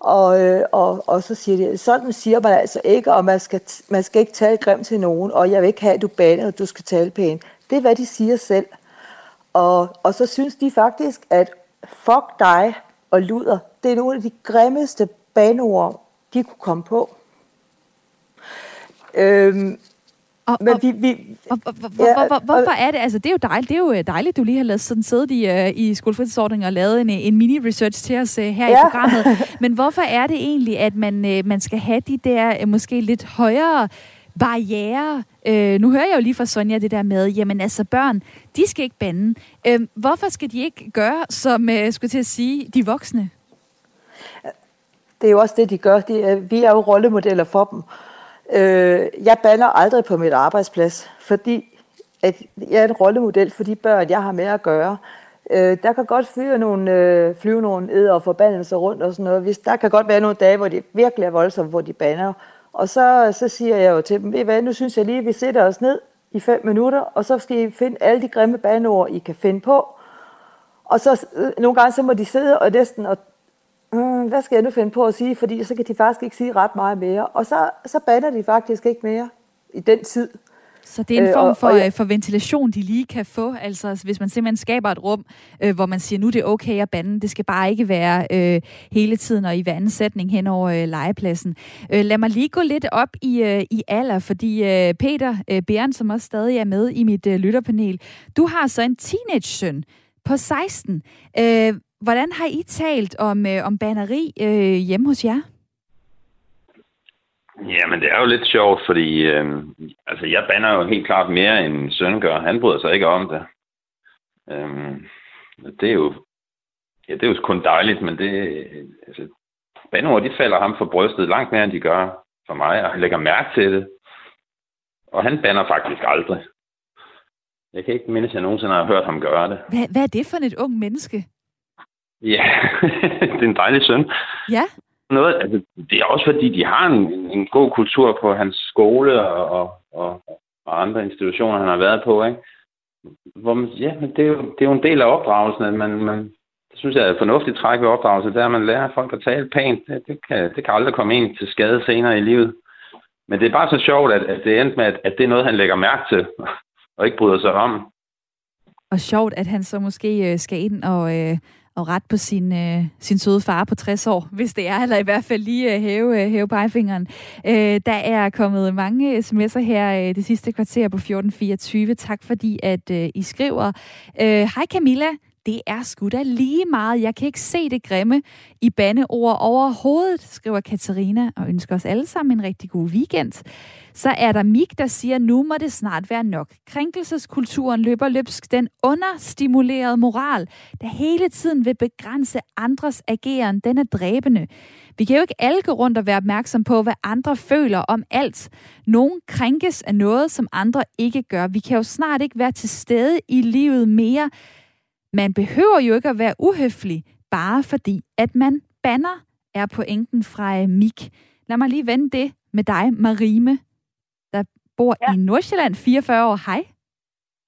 Og, øh, og, og så siger de, sådan siger man altså ikke, og man skal, man skal ikke tale grimt til nogen, og jeg vil ikke have, at du baner, og du skal tale pænt. Det er, hvad de siger selv. Og, og så synes de faktisk, at fuck dig, og luder, det er nogle af de grimmeste banord, de kunne komme på. Øhm, og, men vi, vi, og, og, hvor, hvor, hvorfor er det? Altså, det er jo dejligt, det er jo øh, dejligt, du lige har lavet sådan siddet i, uh, i skolefritidsordningen og lavet en, en mini-research til os uh, her ja. i programmet. Men hvorfor er det egentlig, at man, uh, man skal have de der uh, måske lidt højere barriere. Øh, nu hører jeg jo lige fra Sonja det der med, jamen altså børn, de skal ikke bande. Øh, hvorfor skal de ikke gøre, som øh, skulle til at sige, de voksne? Det er jo også det, de gør. De er, vi er jo rollemodeller for dem. Øh, jeg banner aldrig på mit arbejdsplads, fordi at jeg er en rollemodel for de børn, jeg har med at gøre. Øh, der kan godt flyve nogle, øh, flyve nogle æder og forbandelser rundt og sådan noget. Hvis, der kan godt være nogle dage, hvor det virkelig er voldsomt, hvor de banner. Og så, så siger jeg jo til dem, ved hvad, nu synes jeg lige, at vi sætter os ned i fem minutter, og så skal I finde alle de grimme bandeord, I kan finde på. Og så øh, nogle gange, så må de sidde og næsten, og, øh, hvad skal jeg nu finde på at sige, fordi så kan de faktisk ikke sige ret meget mere. Og så, så bander de faktisk ikke mere i den tid. Så det er en øh, form for, og, og ja. Øh, for ventilation, de lige kan få. Altså hvis man simpelthen skaber et rum, øh, hvor man siger, nu er det okay at bande. Det skal bare ikke være øh, hele tiden og i hver anden sætning hen over øh, legepladsen. Øh, lad mig lige gå lidt op i, øh, i alder, fordi øh, Peter øh, Bæren, som også stadig er med i mit øh, lytterpanel, du har så en teenage-søn på 16. Øh, hvordan har I talt om, øh, om banneri øh, hjemme hos jer? Ja, men det er jo lidt sjovt, fordi øh, altså, jeg banner jo helt klart mere, end søn gør. Han bryder sig ikke om det. Øh, det er jo ja, det er jo kun dejligt, men det, altså, banord, de falder ham for brystet langt mere, end de gør for mig, og han lægger mærke til det. Og han banner faktisk aldrig. Jeg kan ikke mindes, at jeg nogensinde har hørt ham gøre det. Hvad, hvad er det for et ung menneske? Ja, det er en dejlig søn. Ja noget, altså, det er også fordi, de har en, en god kultur på hans skole og, og, og, og andre institutioner, han har været på, ikke? Hvor man, ja, men det er, jo, det er jo en del af opdragelsen, at man, man det synes jeg er et fornuftigt træk ved opdragelse, det er, at man lærer folk at tale pænt. Det, det, kan, det kan aldrig komme ind til skade senere i livet. Men det er bare så sjovt, at, at det endte med, at, at det er noget, han lægger mærke til, og ikke bryder sig om. Og sjovt, at han så måske øh, skal ind og, øh, og ret på sin, øh, sin søde far på 60 år, hvis det er, eller i hvert fald lige øh, hæve, øh, hæve pegefingeren. Øh, der er kommet mange øh, sms'er her øh, det sidste kvarter på 1424. Tak fordi, at øh, I skriver. Øh, Hej Camilla, det er sgu da lige meget. Jeg kan ikke se det grimme i bandeord overhovedet, skriver Katarina, og ønsker os alle sammen en rigtig god weekend. Så er der Mik, der siger, nu må det snart være nok. Krænkelseskulturen løber løbsk. Den understimulerede moral, der hele tiden vil begrænse andres ageren, den er dræbende. Vi kan jo ikke alle gå rundt og være opmærksom på, hvad andre føler om alt. Nogen krænkes af noget, som andre ikke gør. Vi kan jo snart ikke være til stede i livet mere. Man behøver jo ikke at være uhøflig, bare fordi, at man banner, er pointen fra øh, Mik. Lad mig lige vende det med dig, Marime, der bor ja. i Nordsjælland, 44 år. Hej.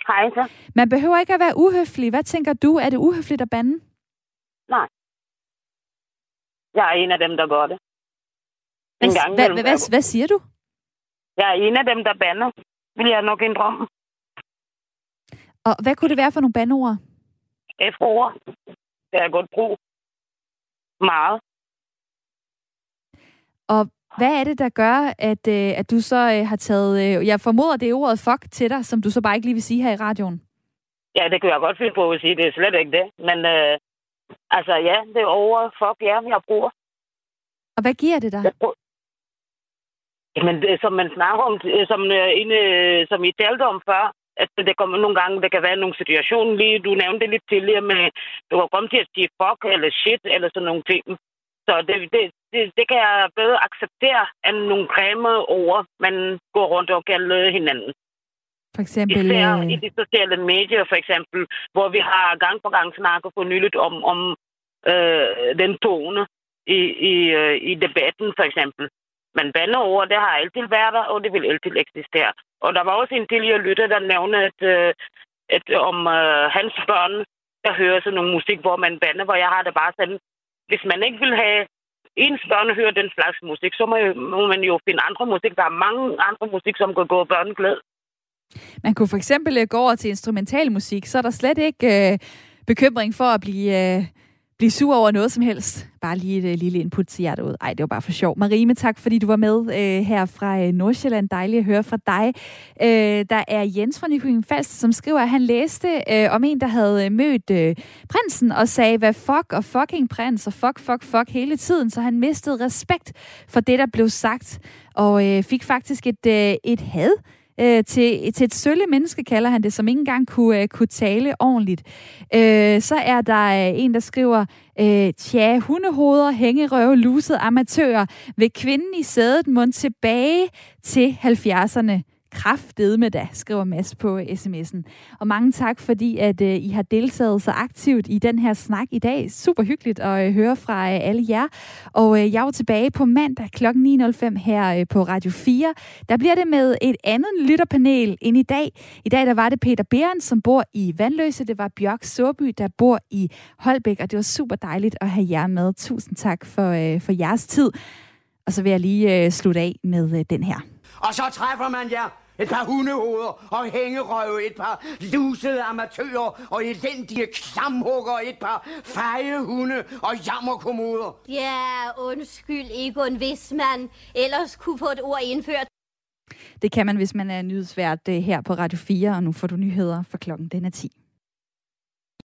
Hej så. Man behøver ikke at være uhøflig. Hvad tænker du? Er det uhøfligt at bande? Nej. Jeg er en af dem, der gør det. En hvad, gang hvad, hvad, hvad, hvad siger du? Jeg er en af dem, der bander. Vil jeg nok indrømme. Og hvad kunne det være for nogle bandeord? F-ord. Det er godt brug. Meget. Og hvad er det, der gør, at, øh, at du så øh, har taget... Øh, jeg formoder, det er ordet fuck til dig, som du så bare ikke lige vil sige her i radioen. Ja, det kan jeg godt finde på at sige. Det er slet ikke det. Men øh, altså, ja, det er over fuck, ja, jeg bruger. Og hvad giver det dig? Jeg bruger... Jamen, det, som man snakker om, som, øh, inde, som I talte om før, at det kommer nogle gange, der kan være nogle situationer lige, du nævnte det lidt tidligere med, du kan komme til at sige fuck eller shit eller sådan nogle ting. Så det, det, det, det kan jeg bedre acceptere end nogle grimme ord, man går rundt og kalder hinanden. For eksempel... Især øh, i de sociale medier, for eksempel, hvor vi har gang på gang snakket for nyligt om, om øh, den tone i, i, øh, i debatten, for eksempel. Men bandeord, det har altid været der, og det vil altid eksistere. Og der var også en tidligere lytter, der nævnte, at, øh, at om øh, hans børn, der hører sådan nogle musik, hvor man bander, hvor jeg har det bare sådan, hvis man ikke vil have ens børn hører den slags musik, så må, må man jo finde andre musik. Der er mange andre musik, som kan gå børn glæde. Man kunne for eksempel øh, gå over til instrumental musik, så er der slet ikke øh, bekymring for at blive, øh, blive sur over noget som helst. Bare lige et øh, lille input til jer derude. Ej, det var bare for sjov. Marime, tak fordi du var med øh, her fra uh, Nordsjælland. Dejligt at høre fra dig. Øh, der er Jens fra Nykøbing Falster, som skriver, at han læste øh, om en, der havde øh, mødt øh, prinsen og sagde, hvad fuck og fucking prins og fuck, fuck, fuck hele tiden. Så han mistede respekt for det, der blev sagt og øh, fik faktisk et, øh, et had øh, til, til et sølle menneske, kalder han det, som ikke engang kunne, øh, kunne tale ordentligt. Øh, så er der øh, en, der skriver, øh, tja, hundehoveder, hængerøve, lusede amatører, vil kvinden i sædet mund tilbage til 70'erne med da, skriver Mads på sms'en. Og mange tak, fordi at øh, I har deltaget så aktivt i den her snak i dag. Super hyggeligt at øh, høre fra øh, alle jer. Og øh, jeg er tilbage på mandag kl. 9.05 her øh, på Radio 4. Der bliver det med et andet lytterpanel end i dag. I dag der var det Peter Beren, som bor i Vandløse. Det var Bjørk Såby, der bor i Holbæk. Og det var super dejligt at have jer med. Tusind tak for, øh, for jeres tid. Og så vil jeg lige øh, slutte af med øh, den her. Og så træffer man jer et par hundehoveder og hængerøve, et par lusede amatører og elendige klamhugger, et par feje hunde og jammerkommoder. Ja, undskyld Egon, hvis man ellers kunne få et ord indført. Det kan man, hvis man er nyhedsvært øh, her på Radio 4, og nu får du nyheder for klokken den er 10.